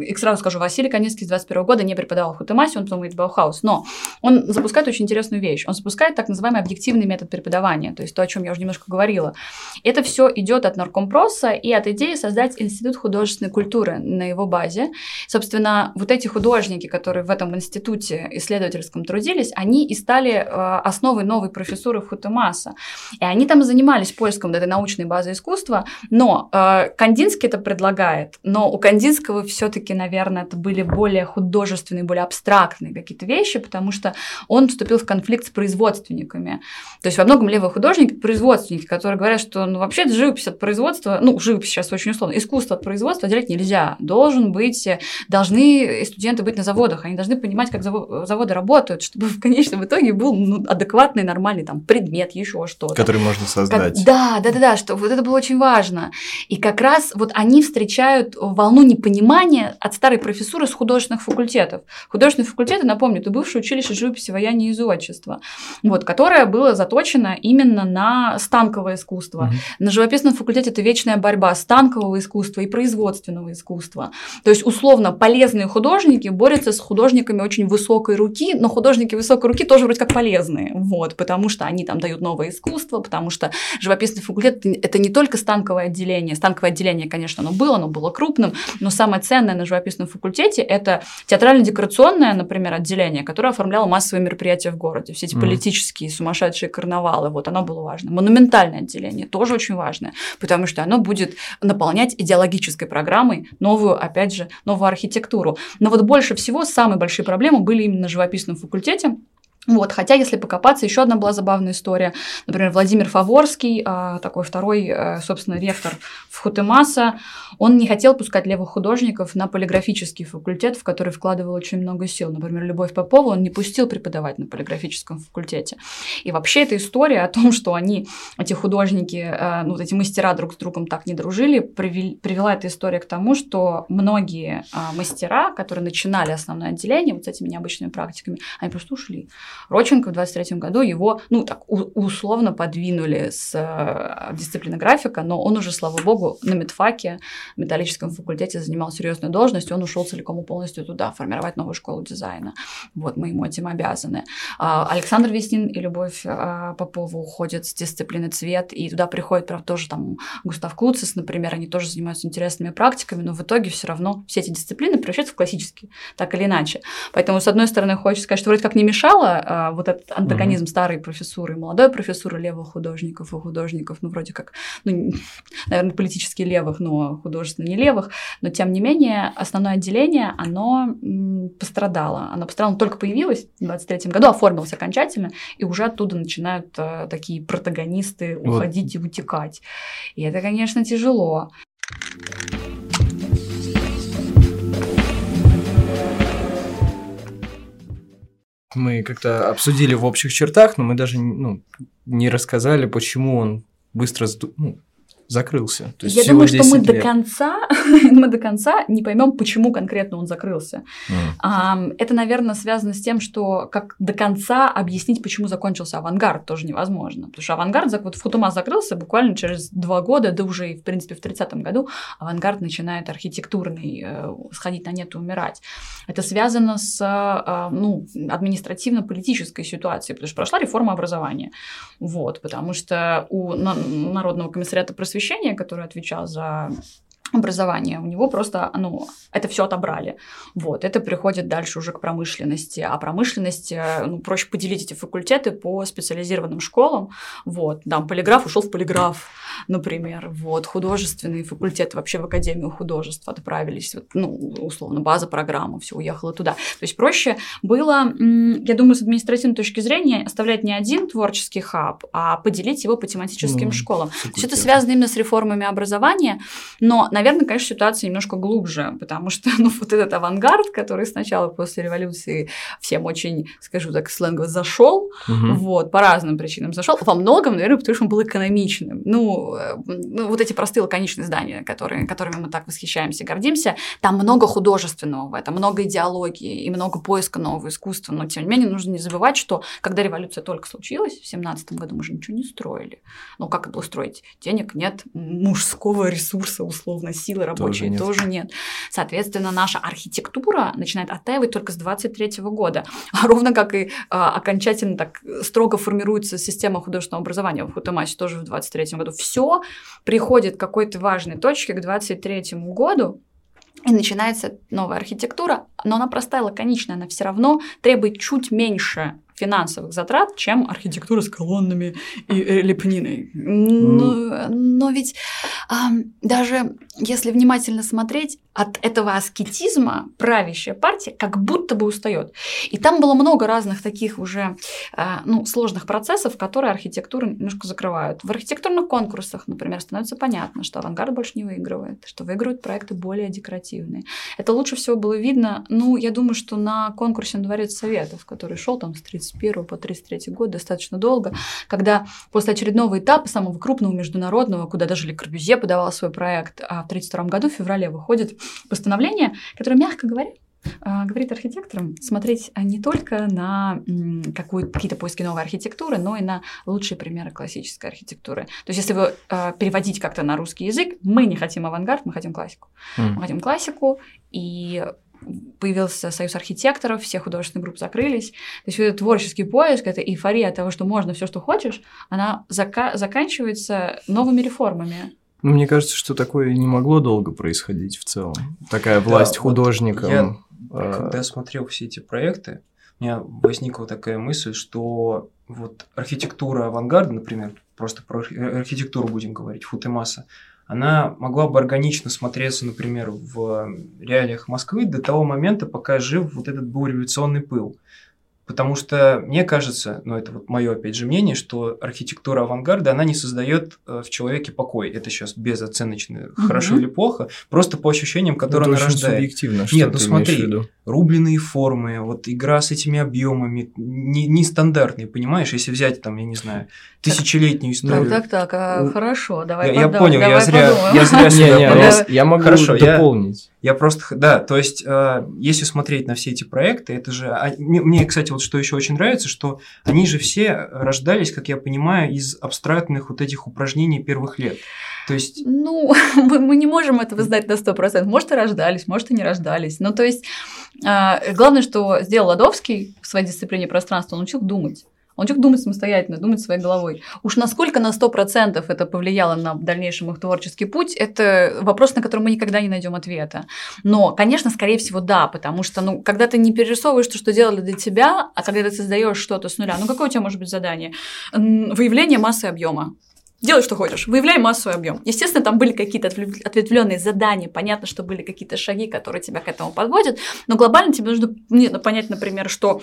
и сразу скажу, Василий Кандинский с 21 года не преподавал в Хутемасе, он потом идет в Баухаус, но он запускает очень интересную вещь. Он запускает так называемый объективный метод преподавания, то есть то, о чем я уже немножко говорила. Это все идет от наркомпроса и от идеи создать институт художественной культуры на его базе. Собственно, вот эти художники, которые в этом институте исследовательском трудились, они и стали э, основой новой профессуры в Хутемаса. И они там занимались поиском этой научной базы искусства, но э, Кандинский это предлагает, но у Кандинского все-таки, наверное, это были более художественные, более абстрактные какие-то вещи, потому что он вступил в конфликт с производственниками. То есть во многом левые художники – производственники, которые говорят, что ну, вообще живопись от производства, ну, живопись сейчас очень условно, искусство от производства отделять нельзя. Должен быть, должны студенты быть на заводах, они должны понимать, как заводы работают, чтобы в конечном итоге был ну, адекватный, нормальный там предмет, еще что-то. Который можно создать. Как, да, да, да, да, что вот это было очень важно. И как раз вот они встречают волну непонимания от старой профессуры с художественных факультетов. Художественные факультеты, напомню, это бывшее училище живописи, вояния и зодчества, вот, которое было заточено именно на станковое искусство. Mm-hmm. На живописном факультете это вечная борьба станкового искусства и производственного искусства. То есть, условно, полезные художники борются с художниками очень высокой руки, но художники высокой руки тоже вроде как полезные, вот, потому что они там дают новое искусство, потому что живописный факультет – это не только станковое отделение. Станковое отделение, конечно, оно было, оно было крупным, но самое ценное на живописном факультете – это театрально-декорационное, например, отделение, которое оформляло массовые мероприятия в городе, все эти mm. политические сумасшедшие карнавалы, вот оно было важно. Монументальное отделение тоже очень важное, потому что оно будет наполнять идеологической программой новую, опять же, новую архитектуру. Но вот больше всего самые большие проблемы были именно на живописном факультете. Вот, хотя, если покопаться, еще одна была забавная история. Например, Владимир Фаворский, а, такой второй, э, собственно, ректор в Хутемаса, он не хотел пускать левых художников на полиграфический факультет, в который вкладывал очень много сил. Например, Любовь Попова он не пустил преподавать на полиграфическом факультете. И вообще эта история о том, что они, эти художники, э, ну, вот эти мастера друг с другом так не дружили, привела эта история к тому, что многие а, мастера, которые начинали основное отделение вот с этими необычными практиками, они просто ушли. Роченко в 23 году его, ну, так условно подвинули с э, дисциплины графика, но он уже, слава богу, на медфаке, металлическом факультете занимал серьезную должность, он ушел целиком и полностью туда, формировать новую школу дизайна. Вот, мы ему этим обязаны. А, Александр Веснин и Любовь а, Попова уходят с дисциплины цвет, и туда приходит, правда, тоже там Густав Клуцис, например, они тоже занимаются интересными практиками, но в итоге все равно все эти дисциплины превращаются в классические, так или иначе. Поэтому, с одной стороны, хочется сказать, что вроде как не мешало а, вот этот антагонизм mm-hmm. старой профессуры и молодой профессуры левых художников и художников, ну, вроде как, ну, наверное, политически левых, но художественно не левых, но тем не менее основное отделение, оно пострадало. Оно пострадало, только появилось в 23 году, оформилось окончательно, и уже оттуда начинают э, такие протагонисты уходить вот. и утекать. И это, конечно, тяжело. Мы как-то обсудили в общих чертах, но мы даже ну, не рассказали, почему он быстро ну, закрылся. То есть Я думаю, что мы лет. до конца, мы до конца не поймем, почему конкретно он закрылся. Mm. Это, наверное, связано с тем, что как до конца объяснить, почему закончился авангард, тоже невозможно. Потому что авангард, вот Футумас закрылся буквально через два года, да уже, в принципе, в 30-м году авангард начинает архитектурный э, сходить на нет и умирать. Это связано с э, ну, административно-политической ситуацией, потому что прошла реформа образования. Вот, потому что у Народного комиссариата просвещения, который отвечал за образование, у него просто, ну, это все отобрали. Вот, это приходит дальше уже к промышленности. А промышленность, э, ну, проще поделить эти факультеты по специализированным школам. Вот, там полиграф ушел в полиграф, например. Вот, художественный факультет вообще в Академию художеств отправились. Вот, ну, условно, база программы, все уехало туда. То есть проще было, я думаю, с административной точки зрения оставлять не один творческий хаб, а поделить его по тематическим ну, школам. Есть это связано именно с реформами образования, но, наверное, конечно, ситуация немножко глубже, потому что, ну, вот этот авангард, который сначала после революции всем очень, скажу так, сленгово зашел, угу. вот, по разным причинам зашел, во многом, наверное, потому что он был экономичным. Ну, э, ну вот эти простые лаконичные здания, которые, которыми мы так восхищаемся, гордимся, там много художественного в этом, много идеологии и много поиска нового искусства, но, тем не менее, нужно не забывать, что когда революция только случилась, в семнадцатом году мы же ничего не строили. Ну, как это было строить? Денег нет, мужского ресурса, условно, силы рабочие тоже нет. Тоже нет. Соответственно, наша архитектура начинает оттаивать только с 23 года. А ровно как и а, окончательно так строго формируется система художественного образования в Хутамасе тоже в 23 году. Все приходит к какой-то важной точке к 23 году, и начинается новая архитектура, но она простая, лаконичная, она все равно требует чуть меньше финансовых затрат, чем архитектура с колоннами и э, лепниной. Но, но ведь а, даже если внимательно смотреть, от этого аскетизма правящая партия как будто бы устает. И там было много разных таких уже а, ну, сложных процессов, которые архитектуру немножко закрывают. В архитектурных конкурсах, например, становится понятно, что авангард больше не выигрывает, что выигрывают проекты более декоративные. Это лучше всего было видно, ну, я думаю, что на конкурсе на Дворец Советов, который шел там с 31 по 33 год достаточно долго, когда после очередного этапа, самого крупного международного, куда даже Ле Корбюзье подавал свой проект, а в 1932 году в феврале выходит постановление, которое, мягко говоря, а, говорит архитекторам смотреть а, не только на какие-то поиски новой архитектуры, но и на лучшие примеры классической архитектуры. То есть, если вы а, переводить как-то на русский язык, мы не хотим авангард, мы хотим классику. Mm. Мы хотим классику, и появился союз архитекторов, все художественные группы закрылись. То есть этот творческий поиск, эта эйфория от того, что можно все, что хочешь, она зака- заканчивается новыми реформами. Ну, мне кажется, что такое не могло долго происходить в целом. Такая власть да, художникам. Вот я, а... Когда смотрел все эти проекты, у меня возникла такая мысль, что вот архитектура авангарда, например, просто про архитектуру будем говорить, Футемаса, она могла бы органично смотреться, например, в реалиях Москвы до того момента, пока жив вот этот был революционный пыл. Потому что мне кажется, ну это вот мое опять же мнение, что архитектура авангарда, она не создает э, в человеке покой. Это сейчас безоценочно, угу. хорошо или плохо, просто по ощущениям, которые это она рождает. субъективно. Что Нет, ну смотри, рубленые формы, вот игра с этими объемами, нестандартные, не понимаешь, если взять там, я не знаю, тысячелетнюю историю. Так, так, так, а, хорошо, давай Я, я понял, давай я зря, я зря сюда не, не, Я могу хорошо, дополнить. Я, я просто, да, то есть, э, если смотреть на все эти проекты, это же, а, мне, мне, кстати, вот что еще очень нравится, что они же все рождались, как я понимаю, из абстрактных вот этих упражнений первых лет. То есть... Ну, мы не можем этого знать на 100%. Может, и рождались, может, и не рождались. Ну, то есть, э, главное, что сделал Ладовский в своей дисциплине пространства, он учил думать. Он человек думать самостоятельно, думать своей головой. Уж насколько на 100% это повлияло на дальнейший их творческий путь, это вопрос, на который мы никогда не найдем ответа. Но, конечно, скорее всего, да, потому что, ну, когда ты не перерисовываешь то, что делали для тебя, а когда ты создаешь что-то с нуля, ну, какое у тебя может быть задание? Выявление массы объема. Делай, что хочешь, выявляй массовый объем. Естественно, там были какие-то ответвленные задания, понятно, что были какие-то шаги, которые тебя к этому подводят, но глобально тебе нужно понять, например, что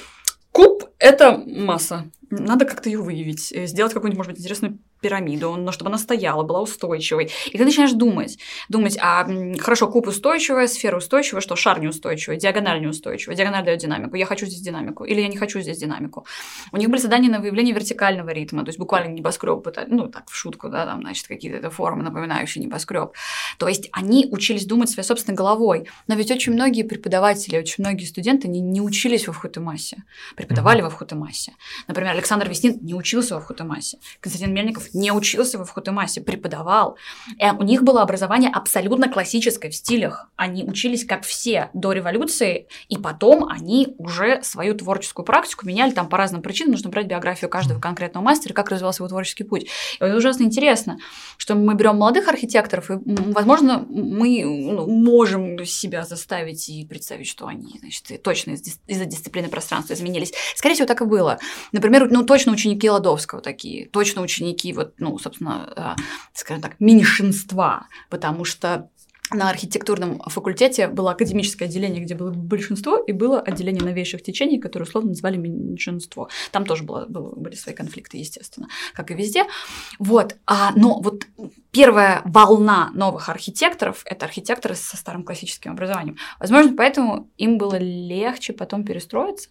Куб – это масса. Надо как-то ее выявить, э, сделать какую-нибудь, может быть, интересную пирамиду, но чтобы она стояла, была устойчивой. И ты начинаешь думать, думать, а хорошо, куб устойчивая, сфера устойчивая, что шар неустойчивый, диагональ неустойчивая, диагональ дает динамику, я хочу здесь динамику, или я не хочу здесь динамику. У них были задания на выявление вертикального ритма, то есть буквально небоскреб пытались, ну так, в шутку, да, там, значит, какие-то формы, напоминающие небоскреб. То есть они учились думать своей собственной головой, но ведь очень многие преподаватели, очень многие студенты не, не учились во Вхутемасе, преподавали mm-hmm. во Вхутемасе. Например, Александр Веснин не учился во Вхутемасе, Константин Мельников не учился во Вхутемасе, преподавал. И у них было образование абсолютно классическое в стилях. Они учились как все до революции, и потом они уже свою творческую практику меняли там по разным причинам. Нужно брать биографию каждого конкретного мастера, как развивался его творческий путь. И это ужасно интересно, что мы берем молодых архитекторов, и, возможно, мы ну, можем себя заставить и представить, что они, значит, точно из-за дисциплины пространства изменились. Скорее всего, так и было. Например, ну, точно ученики Ладовского такие, точно ученики, вот, ну, собственно, а, скажем так, меньшинства, потому что на архитектурном факультете было академическое отделение, где было большинство, и было отделение новейших течений, которое условно назвали меньшинство. Там тоже было, было, были свои конфликты, естественно, как и везде. Вот. А, но вот первая волна новых архитекторов – это архитекторы со старым классическим образованием. Возможно, поэтому им было легче потом перестроиться,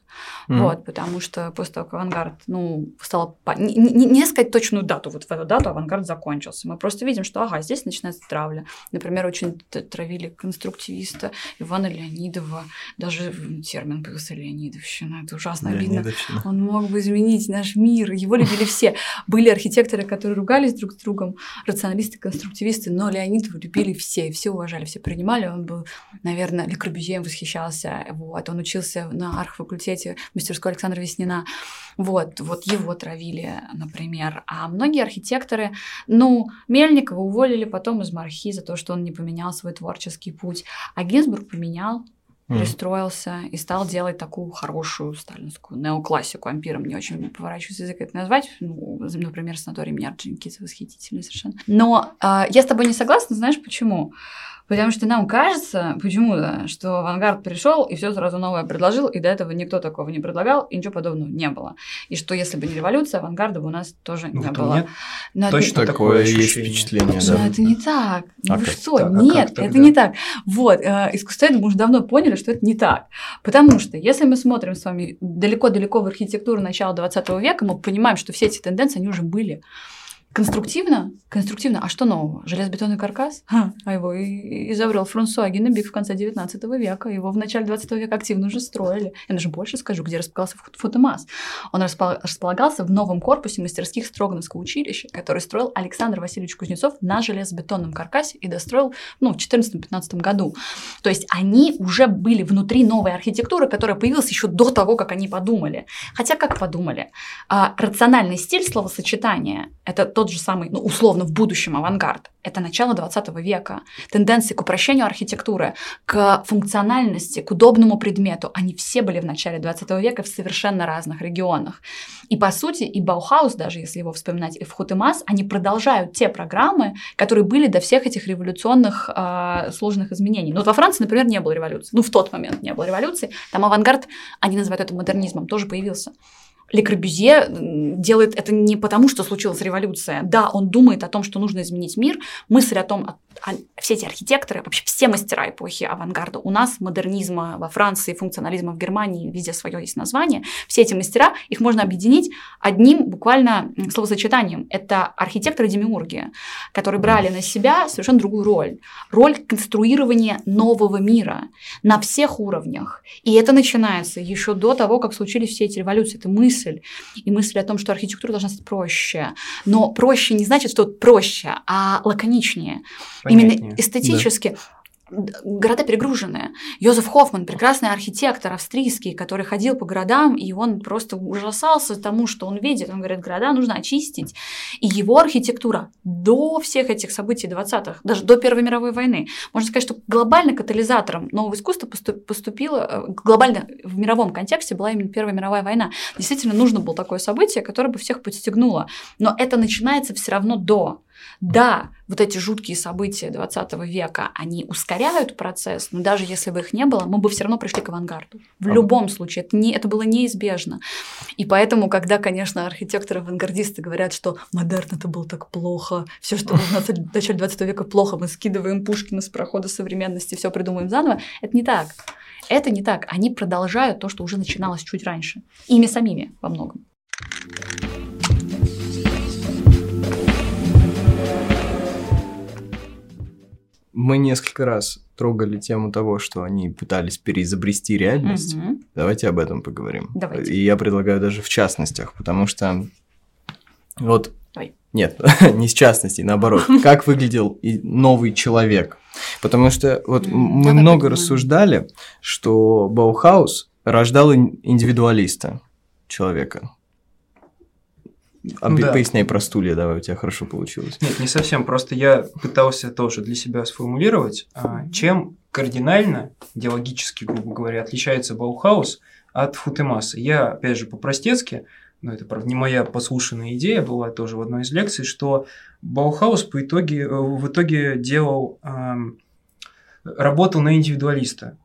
mm. вот, потому что после того, как авангард, ну, стало… Не, не, не сказать точную дату, вот в эту дату авангард закончился. Мы просто видим, что, ага, здесь начинается травля. Например, очень травили конструктивиста Ивана Леонидова, даже термин появился Леонидовщина, это ужасно обидно. Он мог бы изменить наш мир, его любили все. Были архитекторы, которые ругались друг с другом, рационалисты, конструктивисты, но Леонидова любили все, все уважали, все принимали. Он был, наверное, Ле Корбюзье восхищался, вот, он учился на архфакультете мастерской Александра Веснина, вот, вот его травили, например. А многие архитекторы, ну, Мельникова уволили потом из Мархи за то, что он не поменял свой творческий путь. А Гинзбург поменял, перестроился и стал делать такую хорошую сталинскую неоклассику. Ампиром не очень поворачивается язык это назвать. Ну, например, санаторий Мьярджинкидзе восхитительный совершенно. Но э, я с тобой не согласна, знаешь почему? Потому что нам кажется почему-то, что авангард пришел и все сразу новое предложил, и до этого никто такого не предлагал, и ничего подобного не было. И что если бы не революция, авангарда бы у нас тоже не было. Нет, Но точно это... такое есть впечатление. Да. Но это не так. Ну а вы что? Так? Нет, а это не так. Вот, э, искусствоведы мы уже давно поняли, что это не так. Потому что если мы смотрим с вами далеко-далеко в архитектуру начала 20 века, мы понимаем, что все эти тенденции, они уже были. Конструктивно? Конструктивно. А что нового? Железобетонный каркас? Ха, а его изобрел Франсуа Геннебик в конце 19 века. Его в начале 20 века активно уже строили. Я даже больше скажу, где располагался Фотомас. Он располагался в новом корпусе мастерских Строгановского училища, который строил Александр Васильевич Кузнецов на железобетонном каркасе и достроил ну, в 14-15 году. То есть они уже были внутри новой архитектуры, которая появилась еще до того, как они подумали. Хотя как подумали? А, рациональный стиль словосочетания – это тот же самый, ну, условно, в будущем авангард. Это начало 20 века. Тенденции к упрощению архитектуры, к функциональности, к удобному предмету, они все были в начале 20 века в совершенно разных регионах. И, по сути, и Баухаус, даже если его вспоминать, и в Хутемас, они продолжают те программы, которые были до всех этих революционных э, сложных изменений. Ну, вот во Франции, например, не было революции. Ну, в тот момент не было революции. Там авангард, они называют это модернизмом, тоже появился. Ле Корбюзье делает это не потому, что случилась революция. Да, он думает о том, что нужно изменить мир. Мысль о том, а все эти архитекторы, вообще все мастера эпохи авангарда, у нас модернизма во Франции, функционализма в Германии, везде свое есть название, все эти мастера, их можно объединить одним буквально словосочетанием. Это архитекторы-демиурги, которые брали на себя совершенно другую роль. Роль конструирования нового мира на всех уровнях. И это начинается еще до того, как случились все эти революции. Это мысль. И мысль о том, что архитектура должна стать проще. Но проще не значит, что проще, а лаконичнее. Понятнее. Именно эстетически. Да города перегруженные. Йозеф Хоффман, прекрасный архитектор австрийский, который ходил по городам, и он просто ужасался тому, что он видит. Он говорит, города нужно очистить. И его архитектура до всех этих событий 20-х, даже до Первой мировой войны, можно сказать, что глобально катализатором нового искусства поступило, э, глобально в мировом контексте была именно Первая мировая война. Действительно, нужно было такое событие, которое бы всех подстегнуло. Но это начинается все равно до. Да, вот эти жуткие события 20 века, они ускоряют процесс, но даже если бы их не было, мы бы все равно пришли к авангарду. В а любом случае, это, не, это было неизбежно. И поэтому, когда, конечно, архитекторы-авангардисты говорят, что модерн это было так плохо, все, что было в начале 20 века плохо, мы скидываем Пушкина с прохода современности, все придумываем заново, это не так. Это не так. Они продолжают то, что уже начиналось чуть раньше. Ими самими во многом. Мы несколько раз трогали тему того, что они пытались переизобрести реальность. Угу. Давайте об этом поговорим. Давайте. И я предлагаю даже в частностях, потому что вот Давай. нет, не с частностей, наоборот, как выглядел новый человек. Потому что вот мы много рассуждали, что Баухаус рождал индивидуалиста человека. А да. Поясняй про стулья, давай, у тебя хорошо получилось. Нет, не совсем. Просто я пытался тоже для себя сформулировать, а, чем кардинально, идеологически, грубо говоря, отличается Баухаус от ВХУТЕМАСа. Я, опять же, по-простецки, но это, правда, не моя подслушанная идея, была тоже в одной из лекций, что Баухаус по итоге, э, в итоге делал, работал на индивидуалиста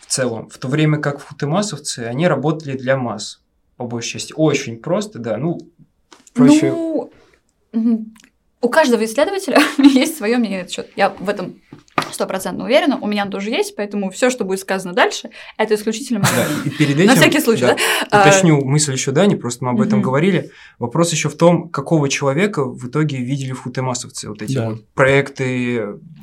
в целом, в то время как футемасовцы, они работали для масс, по большей части. Очень просто, да, ну, проще... Ну, у каждого исследователя есть свое мнение на этот счет. Я в этом стопроцентно уверена, у меня тоже есть, поэтому все, что будет сказано дальше, это исключительно мое. Да, и перед этим, На всякий случай, да? да? Уточню мысль еще, да, не просто мы об этом угу. говорили. Вопрос еще в том, какого человека в итоге видели вхутемасовцы, вот эти да. вот проекты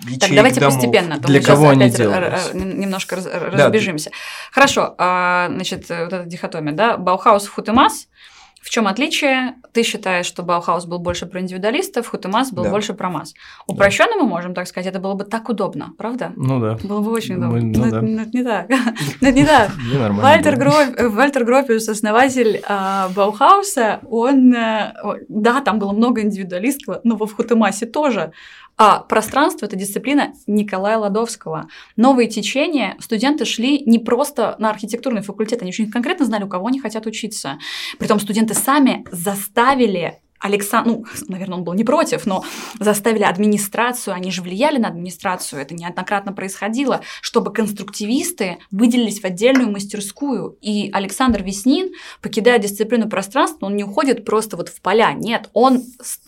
ячеек Так, давайте домов. постепенно, Для кого они делались? немножко разбежимся. Да. Хорошо, а, значит, вот эта дихотомия, да, Баухаус, ВХУТЕМАС – в чем отличие? Ты считаешь, что Баухаус был больше про индивидуалистов, ВХУТЕМАС был да. больше про масс. Упрощенно да. мы можем так сказать, это было бы так удобно, правда? Ну да. Было бы очень удобно. Мы, ну, но, да. но это не так. Но это не так. Вальтер, Гроп, Вальтер Гропиус, основатель а, Баухауса, он, э, да, там было много индивидуалистского, но во Хутемасе тоже. А пространство – это дисциплина Николая Ладовского. Новые течения студенты шли не просто на архитектурный факультет, они очень конкретно знали, у кого они хотят учиться. Притом студенты сами заставили Александр, ну, наверное, он был не против, но заставили администрацию, они же влияли на администрацию, это неоднократно происходило, чтобы конструктивисты выделились в отдельную мастерскую. И Александр Веснин, покидая дисциплину пространства, он не уходит просто вот в поля, нет, он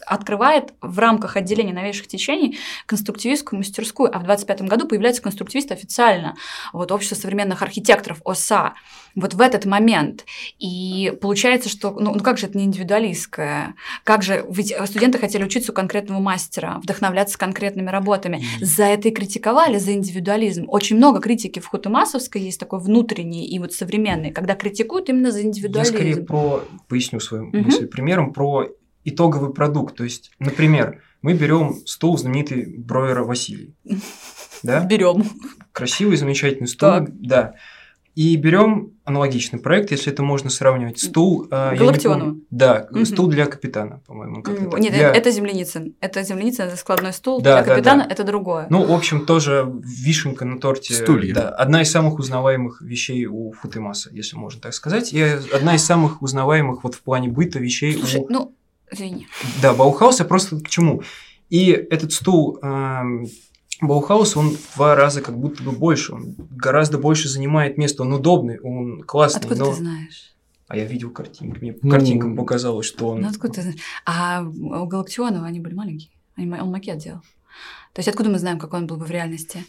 открывает в рамках отделения новейших течений конструктивистскую мастерскую, а в 25 году появляется конструктивист официально, вот Общество современных архитекторов, ОСА вот в этот момент. И получается, что ну, ну как же это не индивидуалистское? Как же ведь студенты хотели учиться у конкретного мастера, вдохновляться конкретными работами. Mm-hmm. За это и критиковали, за индивидуализм. Очень много критики в Хутумасовской есть такой внутренний и вот современный, когда критикуют именно за индивидуализм. Я скорее про, поясню свою mm-hmm. мысль примером, про итоговый продукт. То есть, например, мы берем стул знаменитый Броера Василий. Да? Берем. Красивый, замечательный стул. Так. Да. И берем аналогичный проект, если это можно сравнивать. Стул... Э, Галактионова. Да, угу. стул для капитана, по-моему. Нет, для... это Земляницын. Это Земляницын, это складной стул. Да, для капитана да, да. это другое. Ну, в общем, тоже вишенка на торте. Стулья. Да, одна из самых узнаваемых вещей у Футемаса, если можно так сказать. И одна из самых узнаваемых вот в плане быта вещей Слушай, у... ну, извини. Да, Баухауса просто к чему? И этот стул... Э, Баухаус, он в два раза как будто бы больше, он гораздо больше занимает место, он удобный, он классный. Откуда но... ты знаешь? А я видел картинки, мне ну, картинкам показалось, что он... Ну откуда ты знаешь? А у Галактионова они были маленькие, он макет делал. То есть откуда мы знаем, какой он был бы в реальности?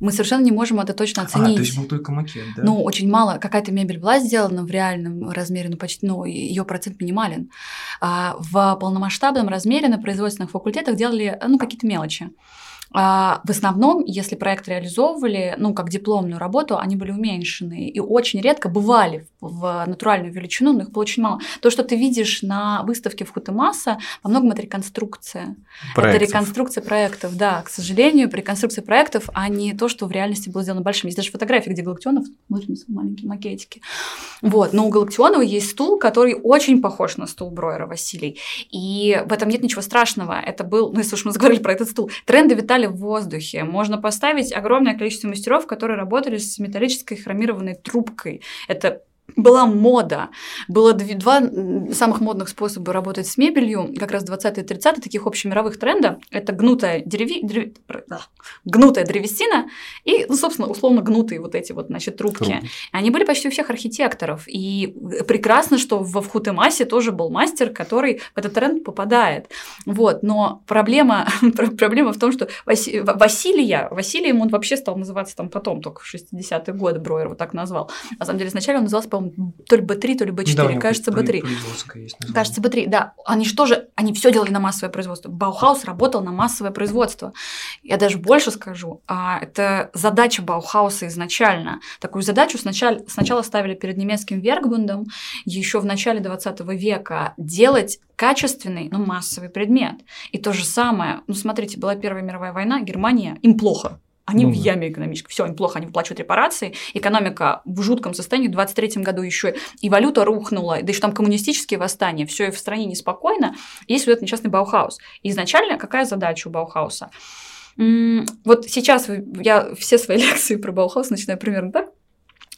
Мы совершенно не можем это точно оценить. А, то есть был только макет, да? Ну, очень мало. Какая-то мебель была сделана в реальном размере, ну, почти, ну, ее процент минимален. А в полномасштабном размере на производственных факультетах делали, ну, какие-то мелочи. А в основном, если проект реализовывали, ну, как дипломную работу, они были уменьшены и очень редко бывали в натуральную величину, но их было очень мало. То, что ты видишь на выставке в Хутемаса, во многом это реконструкция. Проектов. Это реконструкция проектов, да. К сожалению, реконструкция проектов, а не то, что в реальности было сделано большим. Есть даже фотографии, где Галактионов, смотрим маленькие макетики. Вот. Но у Галактионова есть стул, который очень похож на стул Броера Василий. И в этом нет ничего страшного. Это был, ну, если уж мы заговорили про этот стул, тренды витали витали в воздухе. Можно поставить огромное количество мастеров, которые работали с металлической хромированной трубкой. Это была мода. Было два самых модных способа работать с мебелью, как раз 20-е 30-е, таких общемировых тренда. Это гнутая, дереви... Древ... гнутая древесина и, ну, собственно, условно гнутые вот эти вот, значит, трубки. Трубки. Они были почти у всех архитекторов. И прекрасно, что во Вхутемасе тоже был мастер, который в этот тренд попадает. Вот. Но проблема, проблема в том, что Васи... Василия, Василием он вообще стал называться там потом, только в 60-е годы Броер его так назвал. На самом деле, сначала он назывался, по-моему, то ли B3, то ли B4, да, кажется, B3. Кажется, B3, да. Они же тоже, они все делали на массовое производство. Баухаус работал на массовое производство. Я даже больше скажу, а, это задача Баухауса изначально. Такую задачу сначала, сначала ставили перед немецким Вергбундом еще в начале 20 века делать качественный, но массовый предмет. И то же самое, ну смотрите, была Первая мировая война, Германия, им плохо, они ну, в яме экономической. Все, им плохо, они выплачивают репарации. Экономика в жутком состоянии. В 23 году еще и валюта рухнула, да еще там коммунистические восстания. Все и в стране неспокойно. Есть вот этот несчастный Баухаус. И изначально какая задача у Баухауса? Вот сейчас я все свои лекции про Баухаус начинаю примерно так.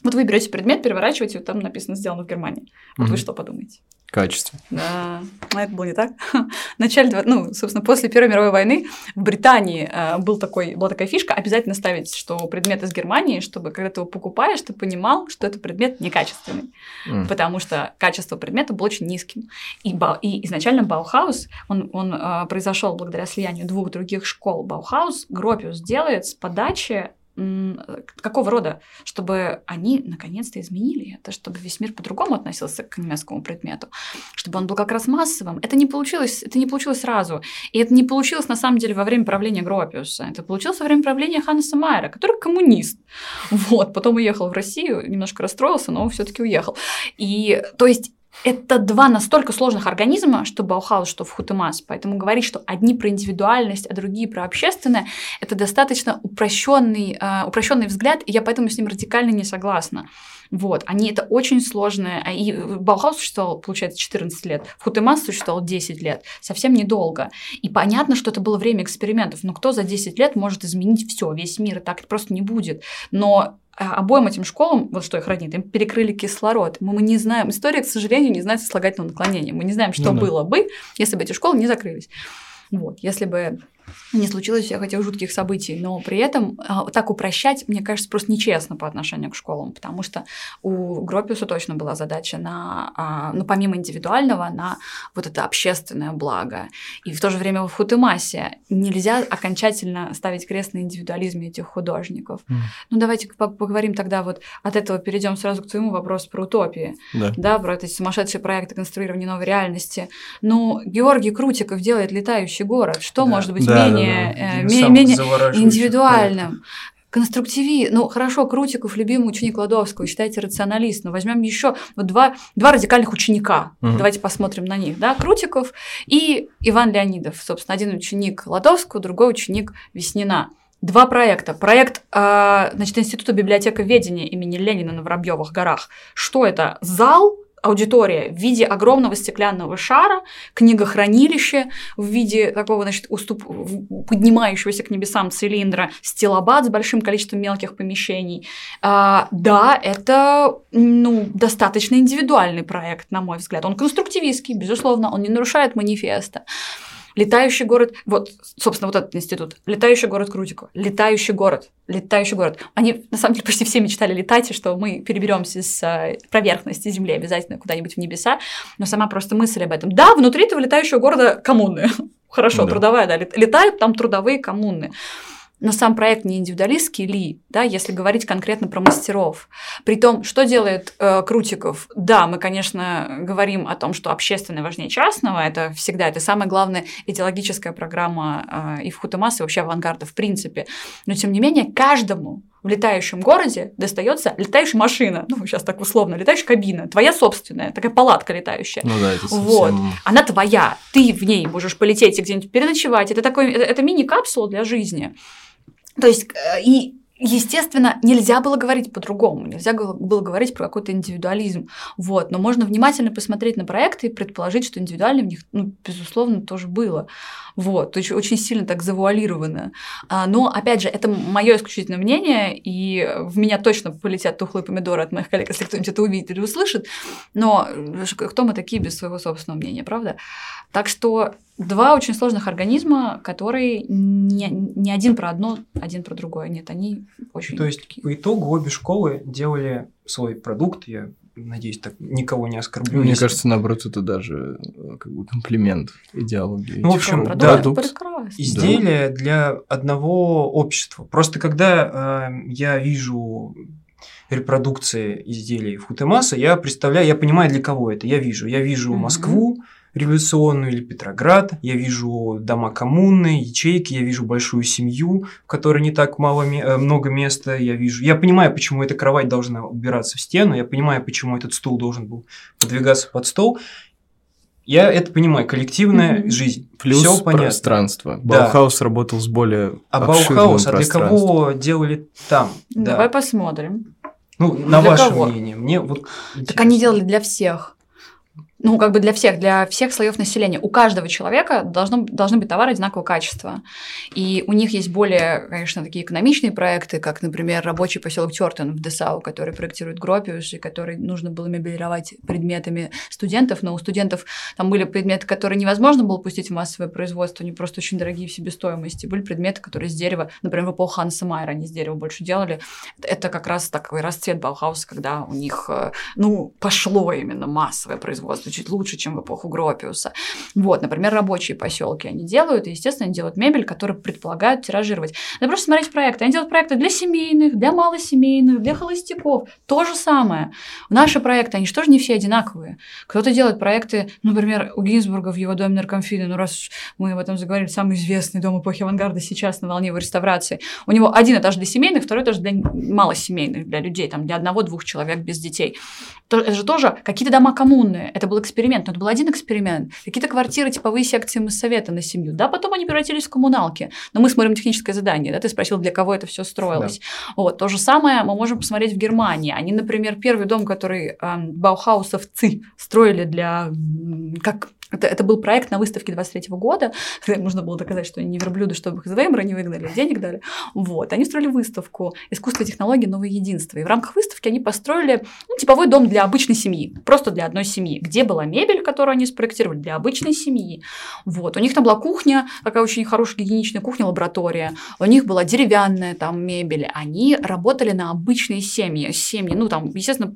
Вот вы берете предмет, переворачиваете, вот там написано сделано в Германии. Вот угу. вы что подумаете? Качество. Да, но это было не так. В начале, ну, собственно, после Первой мировой войны в Британии э, был такой, была такая фишка обязательно ставить, что предмет из Германии, чтобы когда ты его покупаешь, ты понимал, что это предмет некачественный, Мм. потому что качество предмета было очень низким. И, и изначально Баухаус, он, он э, произошел благодаря слиянию двух других школ. Баухаус Гропиус делает с подачи какого рода, чтобы они наконец-то изменили это, чтобы весь мир по-другому относился к немецкому предмету, чтобы он был как раз массовым. Это не получилось, это не получилось сразу. И это не получилось на самом деле во время правления Гропиуса. Это получилось во время правления Ханнеса Майера, который коммунист. Вот, потом уехал в Россию, немножко расстроился, но все-таки уехал. И то есть это два настолько сложных организма, что Баухаус, что ВХУТЕМАС. Поэтому говорить, что одни про индивидуальность, а другие про общественное, это достаточно упрощенный, э, упрощенный взгляд, и я поэтому с ним радикально не согласна. Вот, они это очень сложные. А и Баухаус существовал, получается, 14 лет, ВХУТЕМАС существовал 10 лет, совсем недолго. И понятно, что это было время экспериментов, но кто за 10 лет может изменить все, весь мир, и так просто не будет. Но а, обоим этим школам, вот что их роднит, им перекрыли кислород. Мы, мы не знаем, история, к сожалению, не знает сослагательного наклонения. Мы не знаем, что ну, да. было бы, если бы эти школы не закрылись. Вот, если бы не случилось всех этих жутких событий, но при этом а, так упрощать, мне кажется, просто нечестно по отношению к школам, потому что у Гропиуса точно была задача на, а, ну, помимо индивидуального, на вот это общественное благо. И в то же время в Хутемасе нельзя окончательно ставить крест на индивидуализме этих художников. Mm. Ну, давайте поговорим тогда вот от этого перейдем сразу к твоему вопросу про утопии, да, да про эти сумасшедшие проекты конструирования новой реальности. Ну, Георгий Крутиков делает летающий город. Что да. может быть да, менее, да, да. Э, менее индивидуальным. Проект. Конструктиви, ну хорошо, Крутиков, любимый ученик Ладовского, считайте рационалист, но возьмем еще вот два, два радикальных ученика. Угу. Давайте посмотрим на них. Да? Крутиков и Иван Леонидов. Собственно, один ученик Ладовского, другой ученик Веснина. Два проекта. Проект э, значит, Института библиотековедения имени Ленина на Воробьевых горах. Что это? Зал аудитория в виде огромного стеклянного шара, книгохранилище в виде такого, значит, уступ... поднимающегося к небесам цилиндра, стилобат с большим количеством мелких помещений. А, да, это ну, достаточно индивидуальный проект, на мой взгляд. Он конструктивистский, безусловно, он не нарушает манифеста. Летающий город, вот, собственно, вот этот институт. Летающий город Крутико. Летающий город. Летающий город. Они, на самом деле, почти все мечтали летать, и что мы переберемся с э, поверхности Земли обязательно куда-нибудь в небеса. Но сама просто мысль об этом. Да, внутри этого летающего города коммуны. Хорошо, да. трудовая, да, летают там трудовые коммуны но сам проект не индивидуалистский ли, да, если говорить конкретно про мастеров. При том, что делает э, Крутиков? Да, мы, конечно, говорим о том, что общественное важнее частного, это всегда, это самая главная идеологическая программа э, и в Хутамас, и вообще авангарда в принципе. Но, тем не менее, каждому в летающем городе достается летающая машина, ну, сейчас так условно, летающая кабина, твоя собственная, такая палатка летающая. Ну да, это совсем... Вот, она твоя, ты в ней можешь полететь и где-нибудь переночевать, это такой, это, это мини-капсула для жизни. То есть, э, и естественно, нельзя было говорить по-другому, нельзя было говорить про какой-то индивидуализм, вот, но можно внимательно посмотреть на проекты и предположить, что индивидуально в них, ну, безусловно, тоже было, вот, очень, очень сильно так завуалировано, а, но, опять же, это мое исключительное мнение, и в меня точно полетят тухлые помидоры от моих коллег, если кто-нибудь это увидит или услышит, но кто мы такие без своего собственного мнения, правда? Так что два очень сложных организма, которые не, не один про одно, один про другое. Нет, они очень... То есть по итогу обе школы делали свой продукт, я надеюсь, так никого не оскорблю. Мне если... кажется, наоборот, это даже э, как бы комплимент идеологии. Ну, в общем, да, продукт, изделие да. для одного общества. Просто когда э, я вижу репродукции изделий в Хутемаса, я представляю, я понимаю, для кого это. Я вижу. Я вижу mm-hmm. Революционную или Петроград, я вижу дома коммуны, ячейки, я вижу большую семью, в которой не так мало, э, много места, я вижу, я понимаю, почему эта кровать должна убираться в стену, я понимаю, почему этот стул должен был подвигаться под стол, я это понимаю, коллективная mm-hmm. жизнь. Плюс Всё пространство. Да. Баухаус работал с более А Баухаус, а для кого делали там? Давай да. посмотрим. Ну, на для ваше кого? мнение. Мне вот так они делали для всех ну, как бы для всех, для всех слоев населения. У каждого человека должно, должны быть товары одинакового качества. И у них есть более, конечно, такие экономичные проекты, как, например, рабочий поселок Тёртен в Дессау, который проектирует Гропиус, и который нужно было мебелировать предметами студентов, но у студентов там были предметы, которые невозможно было пустить в массовое производство, они просто очень дорогие в себестоимости. Были предметы, которые из дерева, например, в эпоху Ханса Майера они из дерева больше делали. Это как раз такой расцвет Баухауса, когда у них, э, ну, пошло именно массовое производство чуть лучше, чем в эпоху Гропиуса. Вот, например, рабочие поселки они делают, и, естественно, они делают мебель, которую предполагают тиражировать. Надо просто смотреть проекты. Они делают проекты для семейных, для малосемейных, для холостяков. То же самое. Наши проекты, они же тоже не все одинаковые. Кто-то делает проекты, например, у Гинзбурга в его доме Наркомфине, ну раз мы об этом заговорили, самый известный дом эпохи авангарда сейчас на волне его реставрации. У него один этаж для семейных, второй этаж для малосемейных, для людей, там, для одного-двух человек без детей. Это же тоже какие-то дома коммунные. Это был эксперимент, но это был один эксперимент. Какие-то квартиры типовые секции Моссовета на семью. Да, потом они превратились в коммуналки. Но мы смотрим техническое задание. Да, ты спросил, для кого это все строилось. Да. Вот, то же самое мы можем посмотреть в Германии. Они, например, первый дом, который э, Баухаусовцы строили для как это, это был проект на выставке 23 года, когда нужно было доказать, что они не верблюды, чтобы их из Веймара не выгнали, денег дали. Вот. Они строили выставку «Искусство и технологии. Новое единство». И в рамках выставки они построили ну, типовой дом для обычной семьи, просто для одной семьи, где была мебель, которую они спроектировали для обычной семьи. Вот. У них там была кухня, такая очень хорошая гигиеничная кухня-лаборатория. У них была деревянная там мебель. Они работали на обычные семьи. Семьи, ну там, естественно,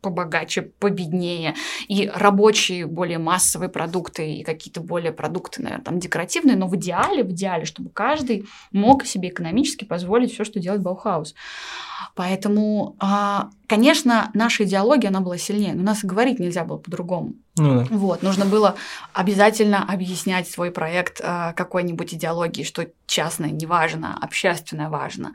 побогаче, победнее. И рабочие, более массовые продукты и какие-то более продукты, наверное, там декоративные, но в идеале, в идеале, чтобы каждый мог себе экономически позволить все, что делает Баухаус. Поэтому, а, конечно, наша идеология, она была сильнее, но нас говорить нельзя было по-другому. Ну, да. Вот, нужно было обязательно объяснять свой проект а, какой-нибудь идеологии, что частное не важно, общественное важно.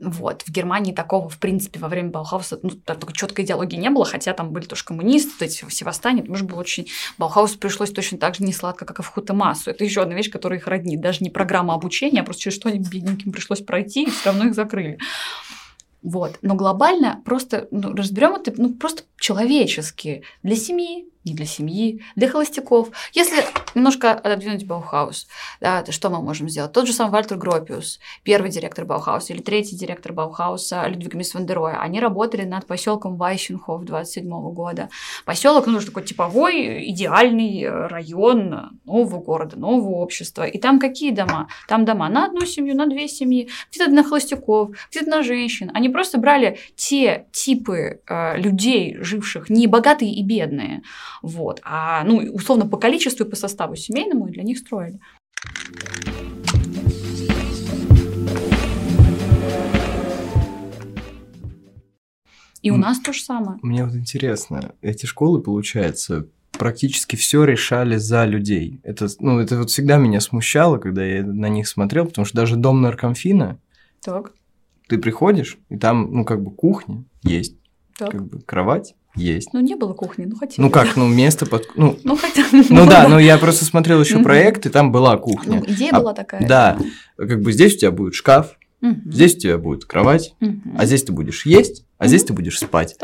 Вот. В Германии такого, в принципе, во время Баухауса ну, такой четкой идеологии не было, хотя там были тоже коммунисты, эти все восстания, что было очень... Баухаусу пришлось точно так же не сладко, как и ВХУТЕМАСу. Это еще одна вещь, которая их роднит. Даже не программа обучения, а просто через что они бедненьким пришлось пройти, и все равно их закрыли. Вот. Но глобально просто ну, разберем это ну, просто человечески. Для семьи, не для семьи, для холостяков. Если немножко отодвинуть Баухаус, да, то что мы можем сделать? Тот же сам Вальтер Гропиус, первый директор Баухауса или третий директор Баухауса Людвиг Мис ван дер Роэ, они работали над поселком Вайсенхоф 27 года. Поселок, ну, такой типовой, идеальный район нового города, нового общества. И там какие дома? Там дома на одну семью, на две семьи, где-то на холостяков, где-то на женщин. Они просто брали те типы э, людей, живших не богатые и бедные, вот. А, ну, условно, по количеству и по составу семейному для них строили. И у нас то же самое. Мне вот интересно, эти школы, получается, практически все решали за людей. Это, ну, это вот всегда меня смущало, когда я на них смотрел, потому что даже дом наркомфина, так. ты приходишь, и там, ну, как бы кухня есть, так. как бы кровать, есть. Ну, не было кухни, ну хотели. Ну как, ну место под... Ну, ну, хотя... ну да, но я просто смотрел еще проект, и там была кухня. Ну, идея а, была такая. Да, как бы здесь у тебя будет шкаф. Здесь у тебя будет кровать, а здесь ты будешь есть, а здесь ты будешь спать.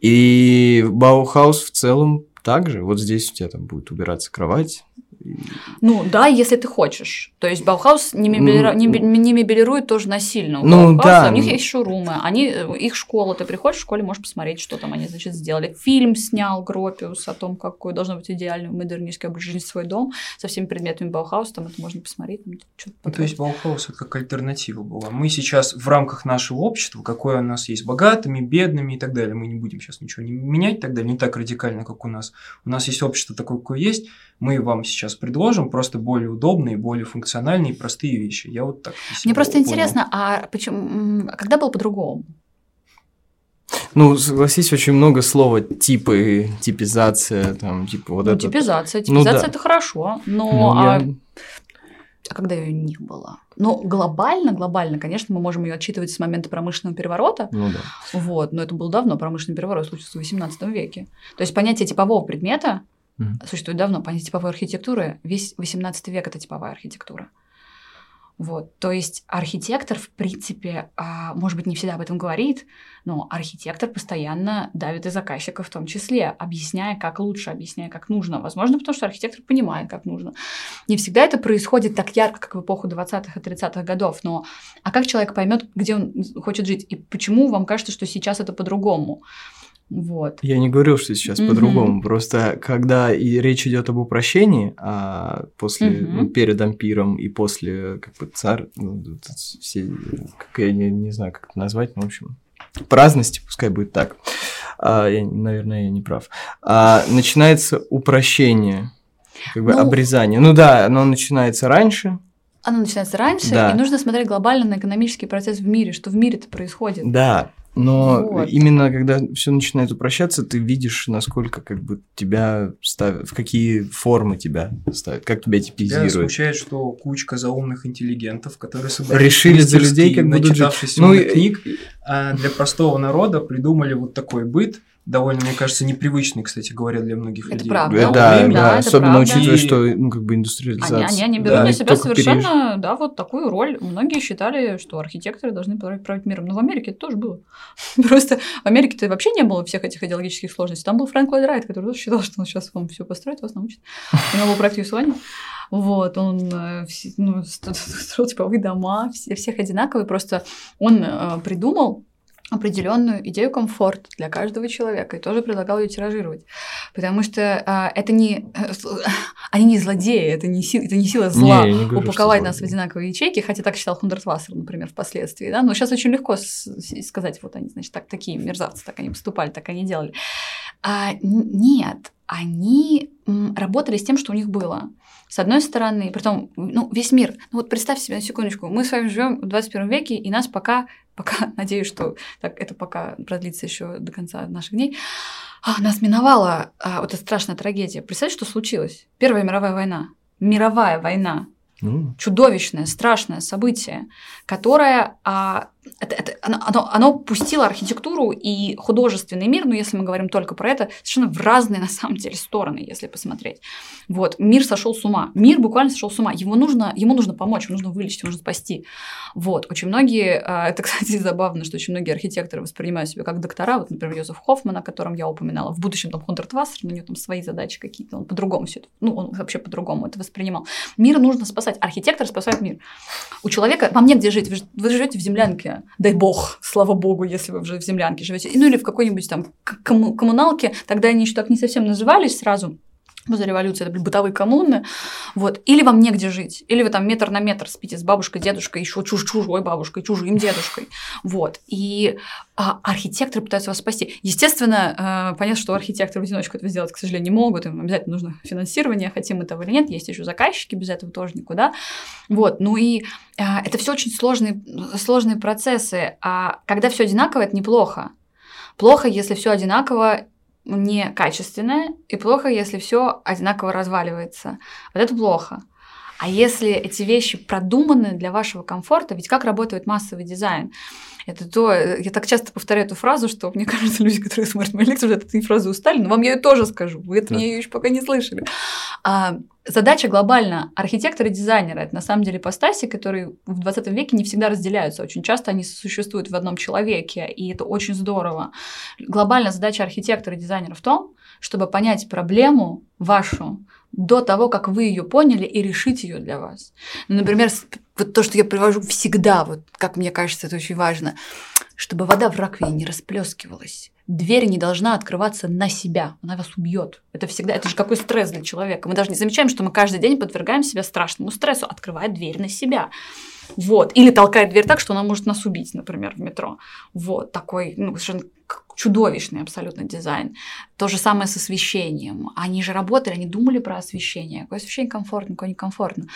И Баухаус в целом также. Вот здесь у тебя там будет убираться кровать. Ну да, если ты хочешь. То есть Баухаус не, мебелира- Ну, не, бе- не мебелирует тоже насильно. У Ну, Баухауса да. У них есть шоурумы, они, э, их школа. Ты приходишь в школе, можешь посмотреть, что там они, значит, сделали. Фильм снял Гропиус о том, какой должно быть идеальный модернистский образ жизни свой дом со всеми предметами Баухауса. Там это можно посмотреть. там Ну, то есть Баухаус это как альтернатива была. Мы сейчас в рамках нашего общества, какое у нас есть, богатыми, бедными и так далее, мы не будем сейчас ничего не менять и так далее, не так радикально, как у нас. У нас есть общество такое, какое есть, мы вам сейчас предложим просто более удобные, более функциональные и простые вещи. Я вот так Мне просто понял. интересно, а почему, а когда было по-другому? Ну, согласись, очень много слова типы, типизация, там, типа вот ну, это. типизация. Ну, Типизация да. это хорошо, но Ну, а, я- а когда ее не было? Ну, глобально, глобально, конечно, мы можем ее отчитывать с момента промышленного переворота, Ну да. вот, но это был давно, промышленный переворот случился в XVIII веке. То есть понятие типового предмета Мгм. существует давно, понятие типовой архитектуры, весь XVIII век – это типовая архитектура. Вот, то есть архитектор, в принципе, а, может быть, не всегда об этом говорит, но архитектор постоянно давит и заказчика в том числе, объясняя, как лучше, объясняя, как нужно. Возможно, потому что архитектор понимает, как нужно. Не всегда это происходит так ярко, как в эпоху 20-х и 30-х годов, но а как человек поймет, где он хочет жить, и почему вам кажется, что сейчас это по-другому? Вот. Я не говорил, что сейчас Мгм. по-другому. Просто когда и речь идет об упрощении, а после, Мгм. ну, перед ампиром и после, как бы, царь, ну, это все, как я не, не знаю, как это назвать, но, в общем, праздности, пускай будет так. А, я, наверное, я не прав. А, начинается упрощение, как бы Ну- обрезание. Ну да, оно начинается раньше, Оно начинается раньше, Да. и нужно смотреть глобально на экономический процесс в мире, что в мире-то происходит. Да, но Вот. именно когда все начинает упрощаться, ты видишь, насколько как бы тебя ставят, в какие формы тебя ставят, как тебя Тебя типизируют. смущает, что кучка заумных интеллигентов, которые собрались Решили за людей, как будут жить. Ну, умных и- книг, а для простого народа придумали вот такой быт, довольно, мне кажется, непривычный, кстати говоря, для многих Это людей. правда. Э, того Да, времени, да, да, это особенно правда. учитывая, что ну как бы Они, индустриализация. они, они Да. берут на Их себя только совершенно, да, вот такую роль. Многие считали, что архитекторы должны править, миром. Но в Америке это тоже было. Просто в Америке-то вообще не было всех этих идеологических сложностей. Там был Фрэнк Ллойд Райт, который тоже считал, что он сейчас вам все построит, вас научит. У него был проект Юсуани. Вот, он э, ну, ст- строил типовые дома, все, всех одинаковые. Просто он э, придумал определенную идею комфорта для каждого человека и тоже предлагал ее тиражировать. Потому что а, это не... Они не злодеи, это не, си- это не сила зла Не, не говорю, упаковать нас в одинаковые ячейки, хотя так считал Хундертвассер, например, впоследствии. Да? Но сейчас очень легко сказать, вот они, значит, так, такие мерзавцы, так они поступали, так они делали. А, нет, они работали с тем, что у них было. С одной стороны, притом, ну, весь мир. Ну вот представь себе на секундочку, мы с вами живем в 21 веке, и нас пока, пока, надеюсь, что так, это пока продлится еще до конца наших дней, а, нас миновала а, вот эта страшная трагедия. Представь, что случилось? Первая мировая война. Мировая война. Ну, Чудовищное, страшное событие, которое а, это, это- оно, оно, оно пустило архитектуру и художественный мир, ну, если мы говорим только про это, совершенно в разные, на самом деле, стороны, если посмотреть. Вот, мир сошел с ума. Мир буквально сошел с ума. Его нужно, ему нужно помочь, ему нужно вылечить, ему нужно спасти. Вот, очень многие, а, это, кстати, забавно, что очень многие архитекторы воспринимают себя как доктора, вот, например, Йозеф Хоффман, о котором я упоминала, в будущем там Хунтерт Вассер, у него там свои задачи какие-то, он по-другому все это, ну, он вообще по-другому это воспринимал. Мир нужно спасать, архитектор спасает мир. У человека, вам негде жить, вы, вы живете в землянке, дай бог, слава богу, если вы уже в землянке живете, ну или в какой-нибудь там коммуналке, тогда они еще так не совсем назывались сразу, После революции это были бытовые коммуны. Вот. Или вам негде жить. Или вы там метр на метр спите с бабушкой, дедушкой, еще чуж чужой бабушкой, чужим дедушкой. Вот. И а, архитекторы пытаются вас спасти. Естественно, э, понятно, что архитекторы в одиночку это сделать, к сожалению, не могут. Им обязательно нужно финансирование, хотим этого или нет. Есть еще заказчики, без этого тоже никуда. Вот. Ну и э, это все очень сложные, сложные процессы. А когда все одинаково, это неплохо. Плохо, если все одинаково некачественное, и плохо, если все одинаково разваливается. Вот это плохо. А если эти вещи продуманы для вашего комфорта, ведь как работает массовый дизайн? Это то, я так часто повторяю эту фразу, что мне кажется, люди, которые смотрят мои лекции, уже от этой фразы устали, но вам я ее тоже скажу. Вы от Да. меня ее еще пока не слышали. А, задача глобально архитектора и дизайнера – это на самом деле ипостаси, которые в 20 веке не всегда разделяются. Очень часто они существуют в одном человеке, и это очень здорово. Глобальная задача архитектора и дизайнера в том, чтобы понять проблему вашу до того, как вы ее поняли и решить ее для вас. Например, вот то, что я привожу всегда, вот как мне кажется, это очень важно, чтобы вода в раковине не расплескивалась. Дверь не должна открываться на себя, она вас убьет. Это всегда, это же какой стресс для человека. Мы даже не замечаем, что мы каждый день подвергаем себя страшному стрессу, открывая дверь на себя. Вот. Или толкает дверь так, что она может нас убить, например, в метро. Вот. Такой ну, совершенно чудовищный абсолютно дизайн. То же самое с освещением. Они же работали, они думали про освещение. Какое освещение комфортно, какое некомфортно.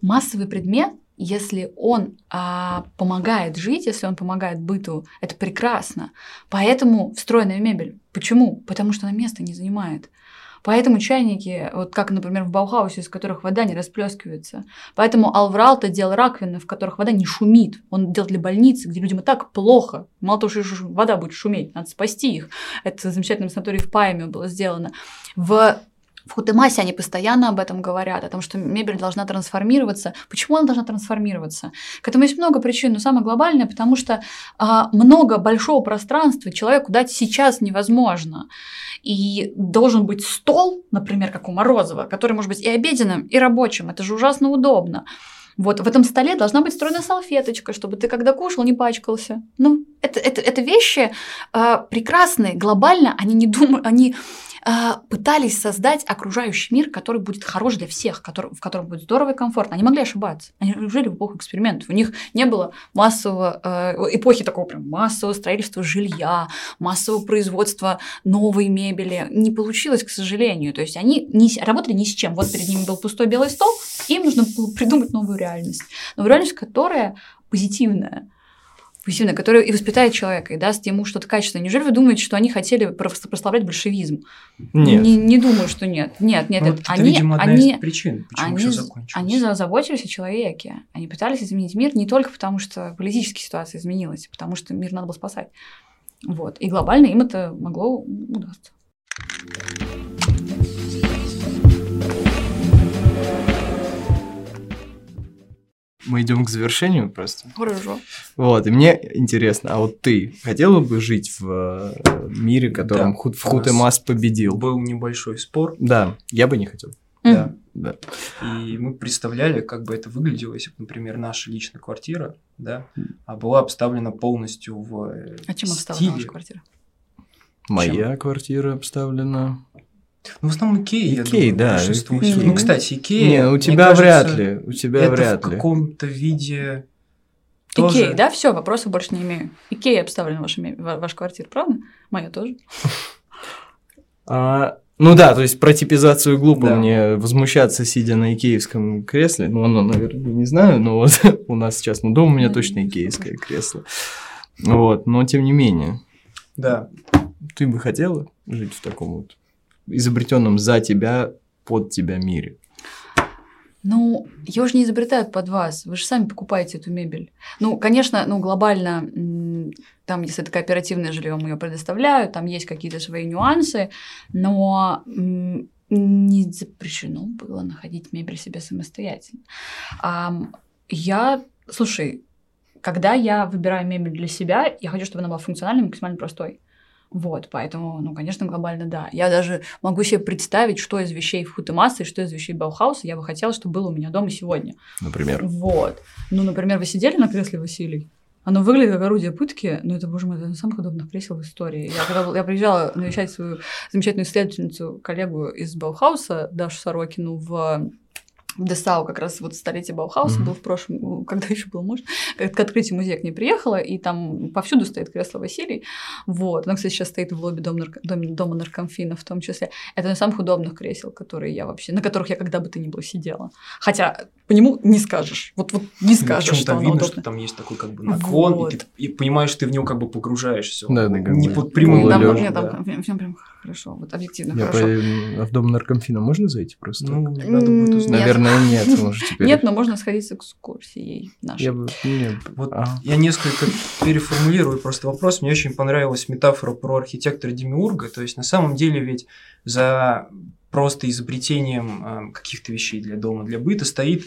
Массовый предмет, если он а, помогает жить, если он помогает быту, это прекрасно. Поэтому встроенная мебель. Почему? Потому что она место не занимает. Поэтому чайники, вот как, например, в Баухаусе, из которых вода не расплескивается. Поэтому Алвралта делал раковины, в которых вода не шумит. Он делал для больницы, где людям и так плохо. Мало того, что вода будет шуметь, надо спасти их. Это замечательном санатории в Пайме было сделано. В в Хутемасе они постоянно об этом говорят, о том, что мебель должна трансформироваться. Почему она должна трансформироваться? К этому есть много причин, но самое глобальное, потому что а, много большого пространства человеку дать сейчас невозможно. И должен быть стол, например, как у Морозова, который может быть и обеденным, и рабочим. Это же ужасно удобно. Вот в этом столе должна быть встроена салфеточка, чтобы ты, когда кушал, не пачкался. Ну, это, это, это вещи э, прекрасные, глобально, они не думают, они пытались создать окружающий мир, который будет хорош для всех, который, в котором будет здорово и комфортно. Они могли ошибаться. Они жили в эпоху экспериментов. У них не было массового, э, эпохи такого прям массового строительства жилья, массового производства новой мебели. Не получилось, к сожалению. То есть они не, работали ни с чем. Вот перед ними был пустой белый стол, им нужно было придумать новую реальность. Новую реальность, которая позитивная, позитивное, которое и воспитает человека, и даст ему что-то качественное. Неужели вы думаете, что они хотели прославлять большевизм? Нет. Не, не думаю, что нет. Нет, нет. Ну, это, это, они, видимо, одна они, из причин, почему они, все закончилось. они заботились о человеке. Они пытались изменить мир не только потому, что политическая ситуация изменилась, а потому что мир надо было спасать. Вот. И глобально им это могло удастся. Мы идем к завершению просто. Хорошо. Вот, и мне интересно, а вот ты хотела бы жить в э, мире, в котором Да, ВХУТ, в у нас ВХУТЕМАС победил? Был небольшой спор, Да, я бы не хотел. да. Да. И мы представляли, как бы это выглядело, если бы, например, наша личная квартира, да, а была обставлена полностью в э, А чем обставлена ваша квартира? Моя квартира обставлена. Ну, в основном Икея, я Икея, думаю, да, большинство. Икея. Ну, кстати, Икея, не, у мне тебя кажется, вряд ли. У тебя это вряд в ли. каком-то виде тоже... Икея, да? Все, вопросов больше не имею. Икея обставлена ваша, ваша квартира, правда? Моя тоже. А, ну да, то есть про типизацию глупо Да. мне возмущаться, сидя на икеевском кресле. Ну, оно, наверное, не знаю, но вот у нас сейчас, ну, дома у меня Ну, точно икеевское кресло. Вот, но тем не менее, Да, ты бы хотела жить в таком вот изобретенном за тебя, под тебя мире? Ну, ее же не изобретают под вас. Вы же сами покупаете эту мебель. Ну, конечно, ну, глобально, там, если это кооперативное жилье, мы ее предоставляют, там есть какие-то свои нюансы, но не запрещено было находить мебель себе самостоятельно. Ам, я, слушай, когда я выбираю мебель для себя, я хочу, чтобы она была функциональной максимально простой. Вот, поэтому, ну, конечно, глобально да. Я даже могу себе представить, что из вещей в Хутемаса и что из вещей Баухауса я бы хотела, чтобы было у меня дома сегодня. Например. Вот. Ну, например, вы сидели на кресле Василий? Оно выглядит как орудие пытки, но это, боже мой, это самых удобных кресел в истории. Я, когда я приезжала навещать свою замечательную исследовательницу, коллегу из Баухауса, Дашу Сорокину, в Дессау как раз вот столетие Баухауса Мгм. был в прошлом, ну, когда еще было можно, к к открытию музея к ней приехала, и там повсюду стоит кресло Василий. Вот. Оно, кстати, сейчас стоит в лобби дома, нарко- доме- дома Наркомфина в том числе. Это из самых удобных кресел, которые я вообще, на которых я когда бы то ни было сидела. Хотя по нему не скажешь. Вот, вот не скажешь, Причем что там оно видно, удобно. что там есть такой как бы наклон, Вот. и ты и понимаешь, что ты в него как бы погружаешься. Да, да, не под прямым Ну, там, да. там, в нем прям хорошо, вот объективно Я хорошо. по- а в дом наркомфина можно зайти просто? Ну, надо будет узнать. Наверное, нет уже теперь. Нет, но можно сходить с экскурсией нашей. Я бы... Нет. Вот Ага. я несколько переформулирую просто вопрос. Мне очень понравилась метафора про архитектора Демиурга. То есть на самом деле ведь за просто изобретением э, каких-то вещей для дома, для быта стоит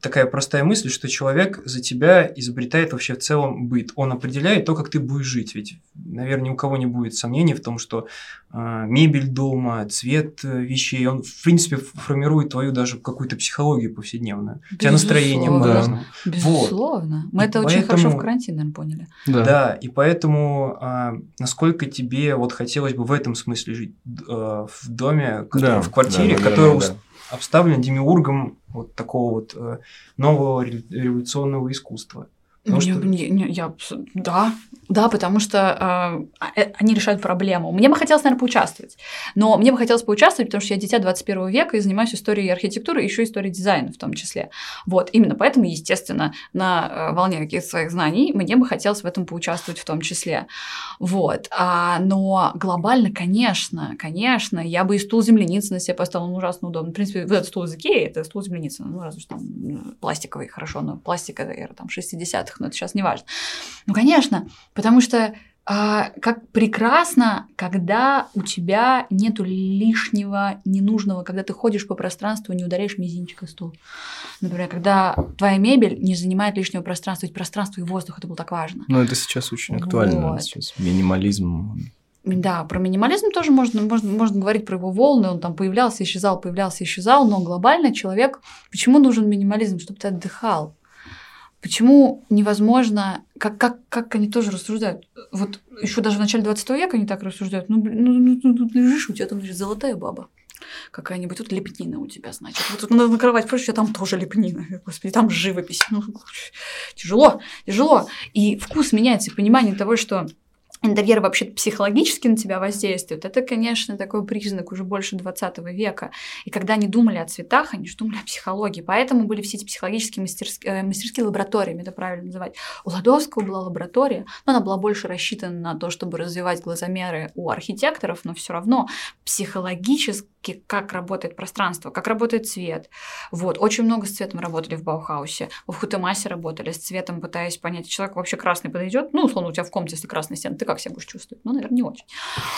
такая простая мысль, что человек за тебя изобретает вообще в целом быт. Он определяет то, как ты будешь жить. Ведь, наверное, ни у кого не будет сомнений в том, что э, мебель дома, цвет э, вещей, он, в принципе, формирует твою даже какую-то психологию повседневную. У тебя настроение Безусловно. по-разному. Безусловно. Мы И это очень хорошо в поэтому- карантине, наверное, поняли. Да. Да, и поэтому а, насколько тебе вот хотелось бы в этом смысле жить э, в доме, Да, в квартире, да, которая наверное, ус- обставлена демиургом вот такого вот э, нового ре- революционного искусства. Потому Не- что- не- не, я, да, да, потому что э, э, они решают проблему. Мне бы хотелось, наверное, поучаствовать. Но мне бы хотелось поучаствовать, потому что я дитя 21 века и занимаюсь историей архитектуры, и еще историей дизайна в том числе. Вот, именно поэтому, естественно, на э, волне каких-то своих знаний мне бы хотелось в этом поучаствовать в том числе. Вот. А, но глобально, конечно, конечно, я бы и стул земляницы на себе поставила, он ужасно удобно. В принципе, вот этот стул из Икеи, это стул земляницы, ну, разве что там м, пластиковый, хорошо, но пластик это там 60-х, но это сейчас не важно. Ну, конечно, потому что а, как прекрасно, когда у тебя нету лишнего, ненужного, когда ты ходишь по пространству и не ударяешь мизинчик о стул. Например, когда твоя мебель не занимает лишнего пространства, ведь пространство и воздух это было так важно. Ну, это сейчас очень актуально. Вот. Сейчас минимализм. Да, про минимализм тоже можно, можно, можно говорить про его волны, он там появлялся, исчезал, появлялся, исчезал, но глобально человек, почему нужен минимализм, чтобы ты отдыхал? Почему невозможно, как, как, как они тоже рассуждают, вот еще даже в начале 20 века они так рассуждают, ну, блин, ну, ну, ну, тут лежишь, у тебя там значит, золотая баба какая-нибудь, тут лепнина у тебя, значит, вот тут на, на кровать у тебя там тоже лепнина, господи, там живопись, ну, тяжело, тяжело, и вкус меняется, понимание того, что интерьер вообще психологически на тебя воздействует, это, конечно, такой признак уже больше 20 века. И когда они думали о цветах, они же думали о психологии. Поэтому были все эти психологические мастерские, мастерские лаборатории, это правильно называть. У Ладовского была лаборатория, но она была больше рассчитана на то, чтобы развивать глазомеры у архитекторов, но все равно психологически, как работает пространство, как работает цвет. Вот. Очень много с цветом работали в Баухаусе. В Хутемасе работали с цветом, пытаясь понять, человек вообще красный подойдет. Ну, условно, у тебя в комнате, если красная стена, ты как себя будешь чувствовать? Ну, наверное, не очень.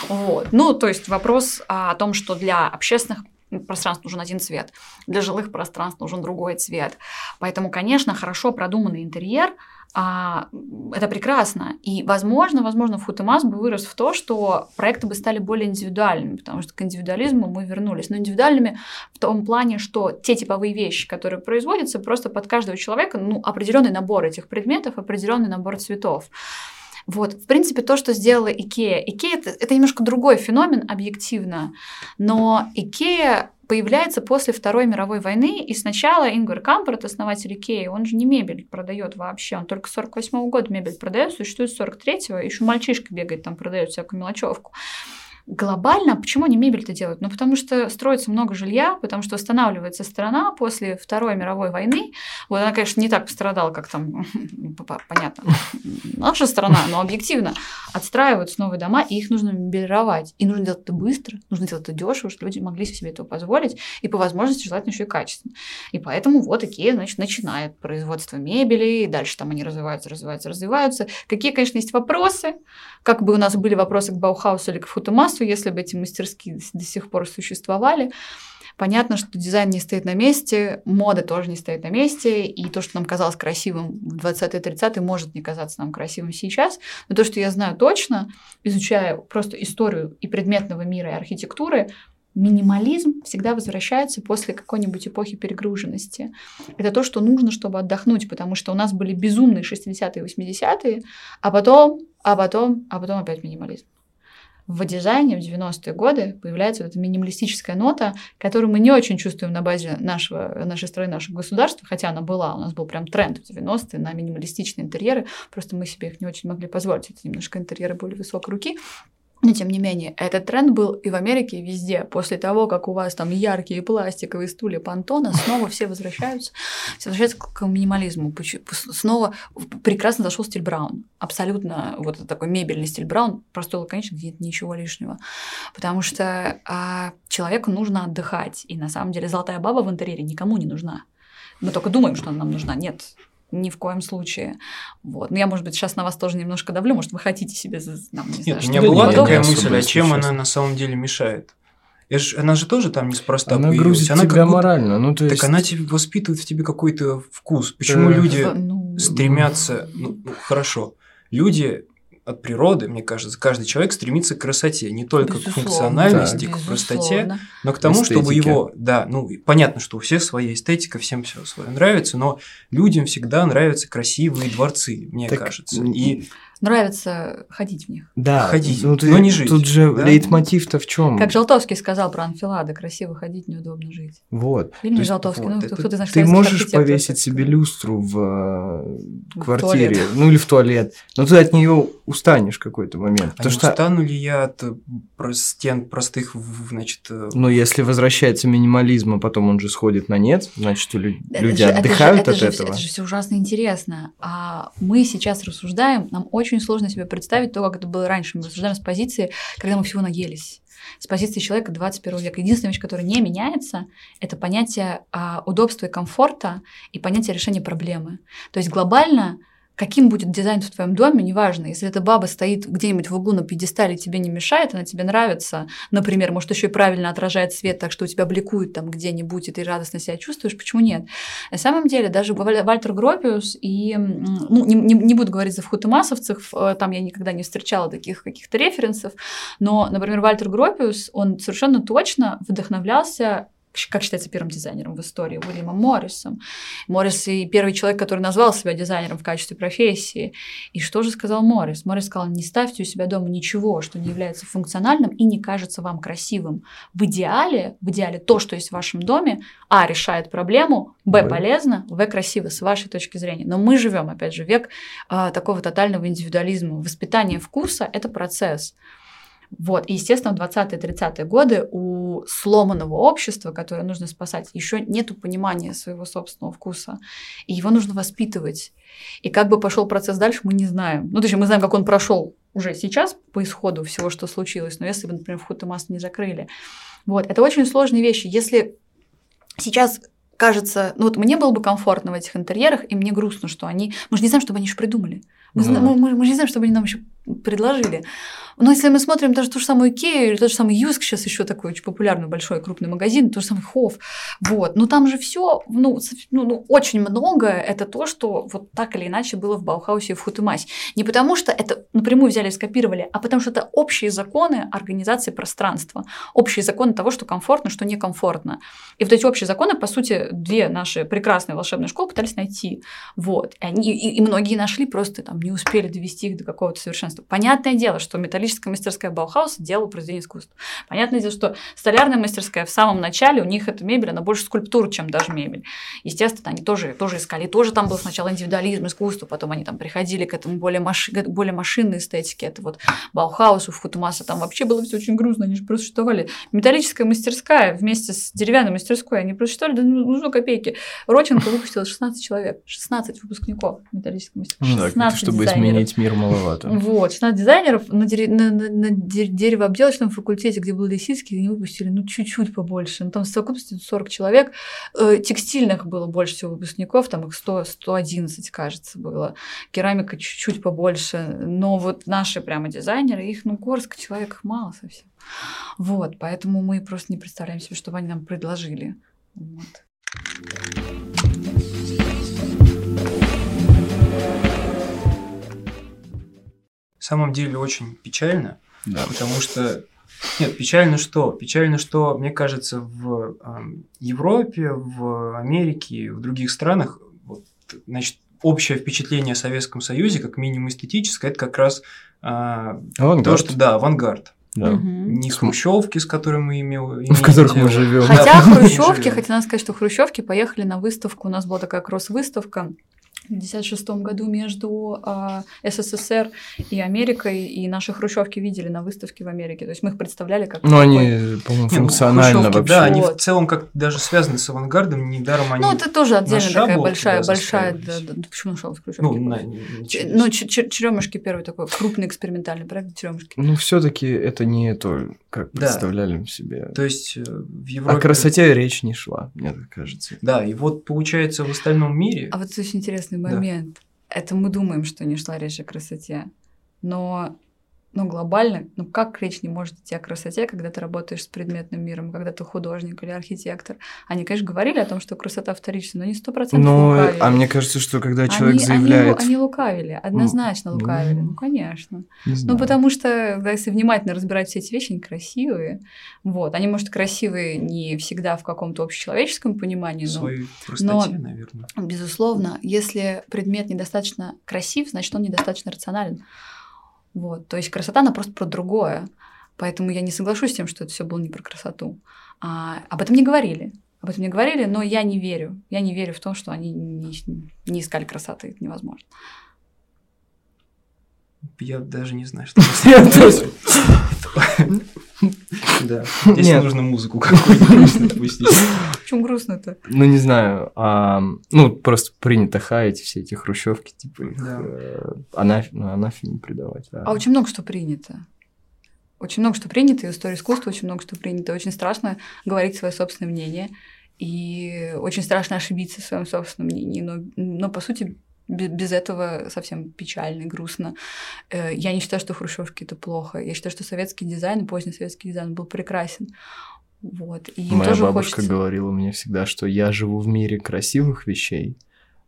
Вот. Ну, то есть вопрос а, о том, что для общественных пространств нужен один цвет, для жилых пространств нужен другой цвет. Поэтому, конечно, хорошо продуманный интерьер а, это прекрасно. И, возможно, возможно, Футемас бы вырос в то, что проекты бы стали более индивидуальными, потому что к индивидуализму мы вернулись. Но индивидуальными в том плане, что те типовые вещи, которые производятся, просто под каждого человека, ну, определенный набор этих предметов, определенный набор цветов. Вот, в принципе, то, что сделала Икея. Икея это, это немножко другой феномен объективно, но Икея появляется после Второй мировой войны, и сначала Ингвар Кампрад, основатель Икеи, он же не мебель продает вообще, он только с 48 года мебель продает, существует с 43-го, еще мальчишка бегает там, продает всякую мелочевку. Глобально, почему они мебель-то делают? Ну, потому что строится много жилья, потому что восстанавливается страна после Второй мировой войны. Вот она, конечно, не так пострадала, как там, понятно, наша страна, но объективно отстраиваются новые дома, и их нужно мебелировать. И нужно делать это быстро, нужно делать это дешево, чтобы люди могли себе этого позволить, и по возможности желательно еще и качественно. И поэтому вот Икея, значит, начинает производство мебели, и дальше там они развиваются, развиваются, развиваются. Какие, конечно, есть вопросы, как бы у нас были вопросы к Баухаусу или к Футемасу, если бы эти мастерские до сих пор существовали. Понятно, что дизайн не стоит на месте, мода тоже не стоит на месте, и то, что нам казалось красивым в 20-30-е, может не казаться нам красивым сейчас. Но то, что я знаю точно, изучая просто историю и предметного мира, и архитектуры, минимализм всегда возвращается после какой-нибудь эпохи перегруженности. Это то, что нужно, чтобы отдохнуть, потому что у нас были безумные 60-е и 80-е, а потом, а потом, а потом опять минимализм в дизайне в 90-е годы появляется вот эта минималистическая нота, которую мы не очень чувствуем на базе нашего, нашей страны, нашего государства, хотя она была, у нас был прям тренд в 90-е на минималистичные интерьеры, просто мы себе их не очень могли позволить, это немножко интерьеры более высокой руки. Но тем не менее, этот тренд был и в Америке, и везде. После того, как у вас там яркие пластиковые стулья Пантона, снова все возвращаются, все возвращаются к минимализму. Снова прекрасно зашел стиль Браун. Абсолютно вот такой мебельный стиль Браун, простой лаконичный, где нет ничего лишнего. Потому что а, человеку нужно отдыхать. И на самом деле золотая баба в интерьере никому не нужна. Мы только думаем, что она нам нужна. Нет, ни в коем случае. Вот. Но я, может быть, сейчас на вас тоже немножко давлю, может, вы хотите себе... Там, не Нет, знаю, у меня была такая мысль, а чем она на самом деле мешает? ж, она же тоже там неспроста Она грузит она тебя морально. Ну, то есть... Так она тебе воспитывает в тебе какой-то вкус. Почему э... люди ну... стремятся... Ну, ну, хорошо. Люди от природы, мне кажется, каждый человек стремится к красоте, не только безусловно, к функциональности, да, к простоте, но к тому, Эстетике. чтобы его, да, ну понятно, что у всех своя эстетика, всем все свое нравится, но людям всегда нравятся красивые дворцы, мне так, кажется. И нравится ходить в них. Да, ходить, ну, ты, но не жить. Тут же да? лейтмотив-то в чем? Как Желтовский сказал про анфилады, красиво ходить, неудобно жить. Вот. Или не Желтовский, вот, ну это, кто ты знаешь, Ты можешь повесить себе люстру в, в квартире, в ну или в туалет, но ты от нее устанешь в какой-то момент. А не что... устану ли я от стен простых, значит... Э, но если возвращается минимализм, а потом он же сходит на нет, значит, люди это же, отдыхают это же, от это этого. Это же все ужасно интересно. А мы сейчас рассуждаем, нам очень очень сложно себе представить то, как это было раньше. Мы рассуждаем с позиции, когда мы всего наелись с позиции человека 21 века. Единственная вещь, которая не меняется, это понятие а, удобства и комфорта и понятие решения проблемы. То есть глобально каким будет дизайн в твоем доме, неважно. Если эта баба стоит где-нибудь в углу на пьедестале, тебе не мешает, она тебе нравится, например, может, еще и правильно отражает свет, так что у тебя бликует там где-нибудь, и ты радостно себя чувствуешь, почему нет? На самом деле, даже Вальтер Гропиус и, ну, не, не, не буду говорить за вхутомасовцев, э, там я никогда не встречала таких каких-то референсов, но, например, Вальтер Гропиус, он совершенно точно вдохновлялся как считается первым дизайнером в истории, Уильямом Моррисом. Моррис и первый человек, который назвал себя дизайнером в качестве профессии. И что же сказал Моррис? Моррис сказал, не ставьте у себя дома ничего, что не является функциональным и не кажется вам красивым. В идеале, в идеале то, что есть в вашем доме, а, решает проблему, б, полезно, в, красиво, с вашей точки зрения. Но мы живем, опять же, век а, такого тотального индивидуализма. Воспитание вкуса – это процесс. Вот. И, естественно, в 20-30-е годы у сломанного общества, которое нужно спасать, еще нет понимания своего собственного вкуса. И его нужно воспитывать. И как бы пошел процесс дальше, мы не знаем. Ну, то есть мы знаем, как он прошел уже сейчас по исходу всего, что случилось, но если бы, например, вход и масс не закрыли. Вот. Это очень сложные вещи. Если сейчас кажется, ну вот мне было бы комфортно в этих интерьерах, и мне грустно, что они... Мы же не знаем, что они еще придумали. Мы, ну. мы, мы, мы же не знаем, что они нам еще предложили. Но если мы смотрим даже ту же самую Икею или тот же самый Юск, сейчас еще такой очень популярный большой крупный магазин, тот же самый Хофф, вот, но там же все, ну, ну, ну, очень много это то, что вот так или иначе было в Баухаусе и в Хутымасе. Не потому что это напрямую взяли и скопировали, а потому что это общие законы организации пространства, общие законы того, что комфортно, что некомфортно. И вот эти общие законы, по сути, две наши прекрасные волшебные школы пытались найти. Вот. И, они, и, и многие нашли, просто там не успели довести их до какого-то совершенства. Понятное дело, что металлические металлическая мастерская Баухауса делала произведение искусства. Понятное дело, что столярная мастерская в самом начале, у них эта мебель, она больше скульптура, чем даже мебель. Естественно, они тоже, тоже искали, тоже там был сначала индивидуализм, искусство, потом они там приходили к этому более, маши, более машинной эстетике. Это вот Баухаус, у Футумаса, там вообще было все очень грустно, они же просто существовали. Металлическая мастерская вместе с деревянной мастерской, они просто существовали, да ну, нужно копейки. Роченко выпустил 16 человек, 16 выпускников металлической мастерской. Ну да, чтобы дизайнеров. изменить мир маловато. Вот, 16 дизайнеров на, на, на, на деревообделочном факультете, где был Лисицкий, они выпустили ну чуть-чуть побольше. Ну, там в совокупности 40 человек. Э, текстильных было больше всего выпускников, там их 100, 111, кажется, было. Керамика чуть-чуть побольше. Но вот наши прямо дизайнеры, их ну горстка человек их мало совсем. Вот, поэтому мы просто не представляем себе, что они нам предложили. Вот. Самом деле очень печально, да. потому что нет, печально что? Печально, что, мне кажется, в э, Европе, в Америке, в других странах, вот, значит, общее впечатление о Советском Союзе, как минимум эстетическое, это как раз э, то, что да, авангард. Да. Угу. Не хрущевки, с которыми мы имели. В которых дело. мы живем. Хотя да. хрущевки, хотя надо сказать, что хрущевки поехали на выставку. У нас была такая кросс-выставка 1956 году между э, СССР и Америкой, и наши хрущевки видели на выставке в Америке. То есть мы их представляли как... Ну, они, по-моему, ну, функционально ну, вообще. Да, они в целом как даже связаны с авангардом, недаром они... Ну, это тоже отдельно такая большая, большая... Да, да, почему нашел хрущевки? Ну, на, ну Черемушки первый такой крупный экспериментальный проект Черемушки. Ну, все таки это не то, как да. представляли себе. То есть э, в Европе... О красоте речь не шла, мне так кажется. Да, и вот получается в остальном мире... А вот очень интересный момент. Да. Это мы думаем, что не шла речь о красоте. Но но глобально, ну как речь не может идти о красоте, когда ты работаешь с предметным миром, когда ты художник или архитектор? Они, конечно, говорили о том, что красота вторична, но не сто процентов Ну, а мне кажется, что когда человек они, заявляет... Они, они лукавили, однозначно ну, лукавили, ну, конечно. Ну, потому что, если внимательно разбирать все эти вещи, они красивые. Вот, они, может, красивые не всегда в каком-то общечеловеческом понимании, но... Своей простоте, но, наверное. Безусловно, если предмет недостаточно красив, значит, он недостаточно рационален. Вот. То есть красота, она просто про другое. Поэтому я не соглашусь с тем, что это все было не про красоту. А, об этом не говорили. Об этом не говорили, но я не верю. Я не верю в то, что они не, не искали красоты. Это невозможно. Я даже не знаю, что Да, здесь нужно музыку какую-нибудь пустить. Почему грустно-то? Ну, не знаю. А, ну, просто принято хаять все эти хрущевки, типа их да. э, анаф, ну, анафеме придавать. А... а очень много что принято. Очень много что принято, и в истории искусства очень много что принято. Очень страшно говорить свое собственное мнение. И очень страшно ошибиться в своем собственном мнении. Но, но по сути, без этого совсем печально и грустно. Э, я не считаю, что хрущевки это плохо. Я считаю, что советский дизайн, поздний советский дизайн был прекрасен. Вот. И Моя тоже бабушка хочется... говорила мне всегда, что я живу в мире красивых вещей,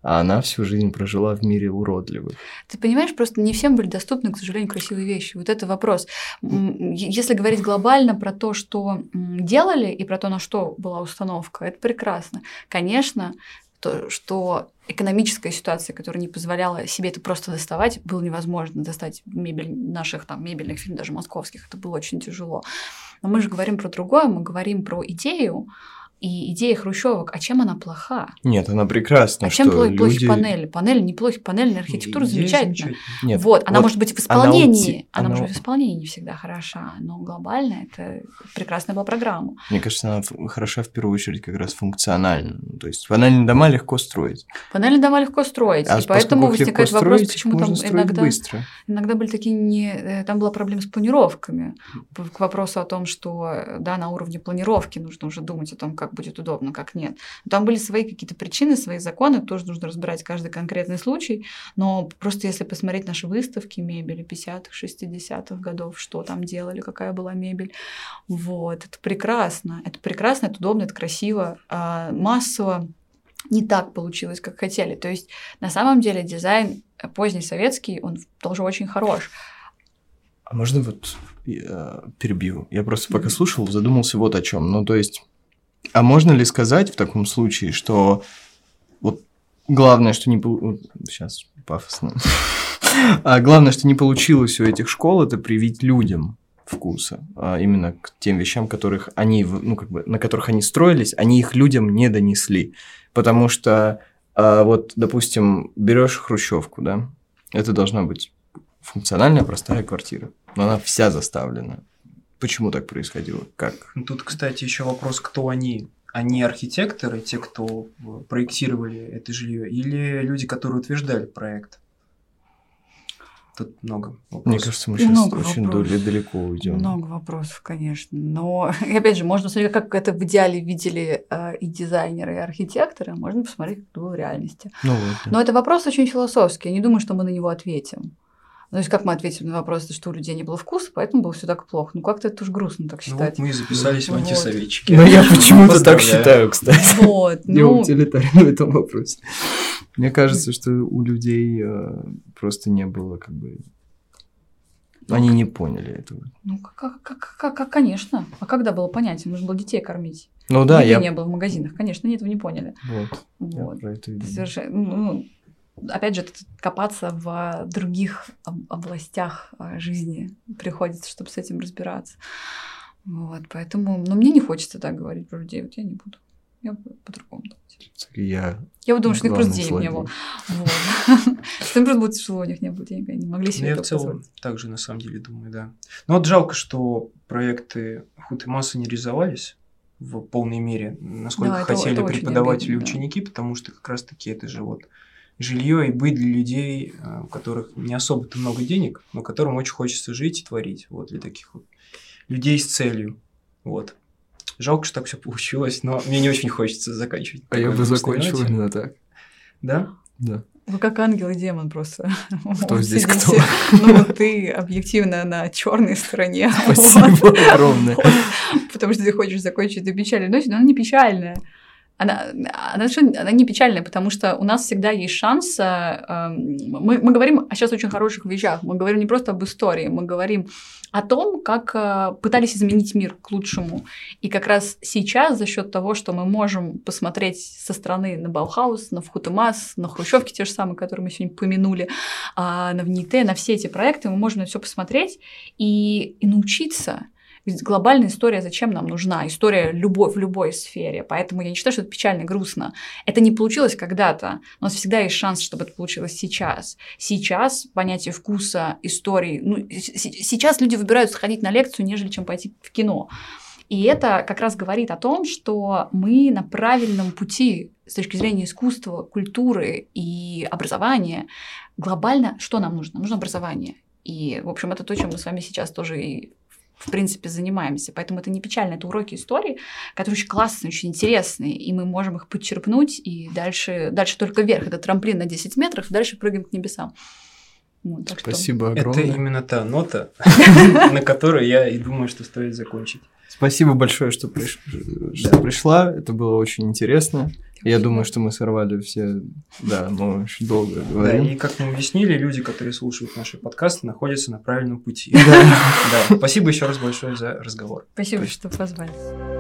а она всю жизнь прожила в мире уродливых. Ты понимаешь, просто не всем были доступны, к сожалению, красивые вещи. Вот это вопрос. Если говорить глобально про то, что делали, и про то, на что была установка, это прекрасно. Конечно, то, что экономическая ситуация, которая не позволяла себе это просто доставать, было невозможно достать мебель наших там мебельных фирм, даже московских, это было очень тяжело. Но мы же говорим про другое, мы говорим про идею, и идея хрущевок, а чем она плоха? Нет, она прекрасна. А чем плохи, люди... панели? Панели неплохи, панельная архитектура замечательная. Нет, вот, она вот может быть в исполнении, она, она, она может быть в исполнении не всегда хороша, но глобально это прекрасная была программа. Мне кажется, она хороша в первую очередь как раз функционально. То есть панельные дома легко строить. Панельные дома легко строить, а и поэтому возникает вопрос, почему там иногда, быстро. иногда были такие не, э, там была проблема с планировками. К вопросу о том, что да, на уровне планировки нужно уже думать о том, как как будет удобно, как нет. Там были свои какие-то причины, свои законы, тоже нужно разбирать каждый конкретный случай, но просто если посмотреть наши выставки мебели 50-х, 60-х годов, что там делали, какая была мебель, вот, это прекрасно, это прекрасно, это удобно, это красиво, а массово не так получилось, как хотели. То есть на самом деле дизайн поздний советский, он тоже очень хорош. А можно вот я перебью? Я просто пока слушал, задумался вот о чем. Ну, то есть а можно ли сказать в таком случае, что вот главное, что не... Сейчас пафосно. А главное, что не получилось у этих школ, это привить людям вкуса, а именно к тем вещам, которых они, ну, как бы, на которых они строились, они их людям не донесли. Потому что, а, вот, допустим, берешь хрущевку, да, это должна быть функциональная простая квартира, но она вся заставлена Почему так происходило? Как? Тут, кстати, еще вопрос, кто они. Они архитекторы, те, кто э, проектировали это жилье, или люди, которые утверждали проект? Тут много вопросов. Мне кажется, мы сейчас много очень вопросов. далеко уйдем. Много вопросов, конечно. Но, и опять же, можно посмотреть, как это в идеале видели э, и дизайнеры, и архитекторы, можно посмотреть, как это было в реальности. Ну, вот, да. Но это вопрос очень философский. Я не думаю, что мы на него ответим. Ну, то есть как мы ответим на вопрос, что у людей не было вкуса, поэтому было все так плохо. Ну, как-то это уж грустно так считать. Ну, вот мы и записались в антисоветчики. Ну, я почему-то так считаю, кстати. Вот. Я ну... утилитарен в этом вопросе. Мне кажется, что у людей э, просто не было как бы... Они не поняли этого. Ну, как, как, как, как, конечно. А когда было понятие? Нужно было детей кормить. Ну да, Еды я... не было в магазинах. Конечно, они этого не поняли. Вот. вот. Я про это Совершенно... Ну, опять же, копаться в других областях а, жизни приходится, чтобы с этим разбираться. Вот, поэтому, но ну, мне не хочется так говорить про людей, вот я не буду. Я по-другому Я... Я вот думаю, что у них просто денег не было. Что им просто было тяжело, у них не было денег, они могли себе ну, Я в целом также на самом деле думаю, да. Но вот жалко, что проекты Худ и Масса не реализовались в полной мере, насколько да, хотели это, это преподаватели и ученики, потому что как раз-таки это же вот жилье и быт для людей, э, у которых не особо-то много денег, но которым очень хочется жить и творить. Вот для таких вот людей с целью. Вот. Жалко, что так все получилось, но мне не очень хочется заканчивать. А я бы закончил именно так. Да? Да. Вы как ангел и демон просто. Кто здесь кто? Ну, ты объективно на черной стороне. Спасибо огромное. Потому что ты хочешь закончить эту печальную ночь, но она не печальная она, она, она не печальная, потому что у нас всегда есть шанс. Э, мы, мы говорим сейчас очень хороших вещах. Мы говорим не просто об истории, мы говорим о том, как э, пытались изменить мир к лучшему. И как раз сейчас за счет того, что мы можем посмотреть со стороны на Баухаус, на Вхутемас, на Хрущевки те же самые, которые мы сегодня помянули, э, на ВНИТ, на все эти проекты, мы можем на все посмотреть и, и научиться ведь глобальная история зачем нам нужна? История любой, в любой сфере. Поэтому я не считаю, что это печально грустно. Это не получилось когда-то. У нас всегда есть шанс, чтобы это получилось сейчас. Сейчас понятие вкуса, истории... Ну, сейчас люди выбирают сходить на лекцию, нежели чем пойти в кино. И это как раз говорит о том, что мы на правильном пути с точки зрения искусства, культуры и образования. Глобально что нам нужно? Нужно образование. И, в общем, это то, чем мы с вами сейчас тоже и в принципе, занимаемся. Поэтому это не печально, это уроки истории, которые очень классные, очень интересные, и мы можем их подчерпнуть, и дальше, дальше только вверх. Это трамплин на 10 метров, дальше прыгаем к небесам. Вот, так Спасибо что... огромное. Это именно та нота, на которую я и думаю, что стоит закончить. Спасибо большое, что пришла. Это было очень интересно. Я думаю, что мы сорвали все, да, мы очень долго говорим. Да, и как мы объяснили, люди, которые слушают наши подкасты, находятся на правильном пути. Да. Спасибо еще раз большое за разговор. Спасибо, что позвали.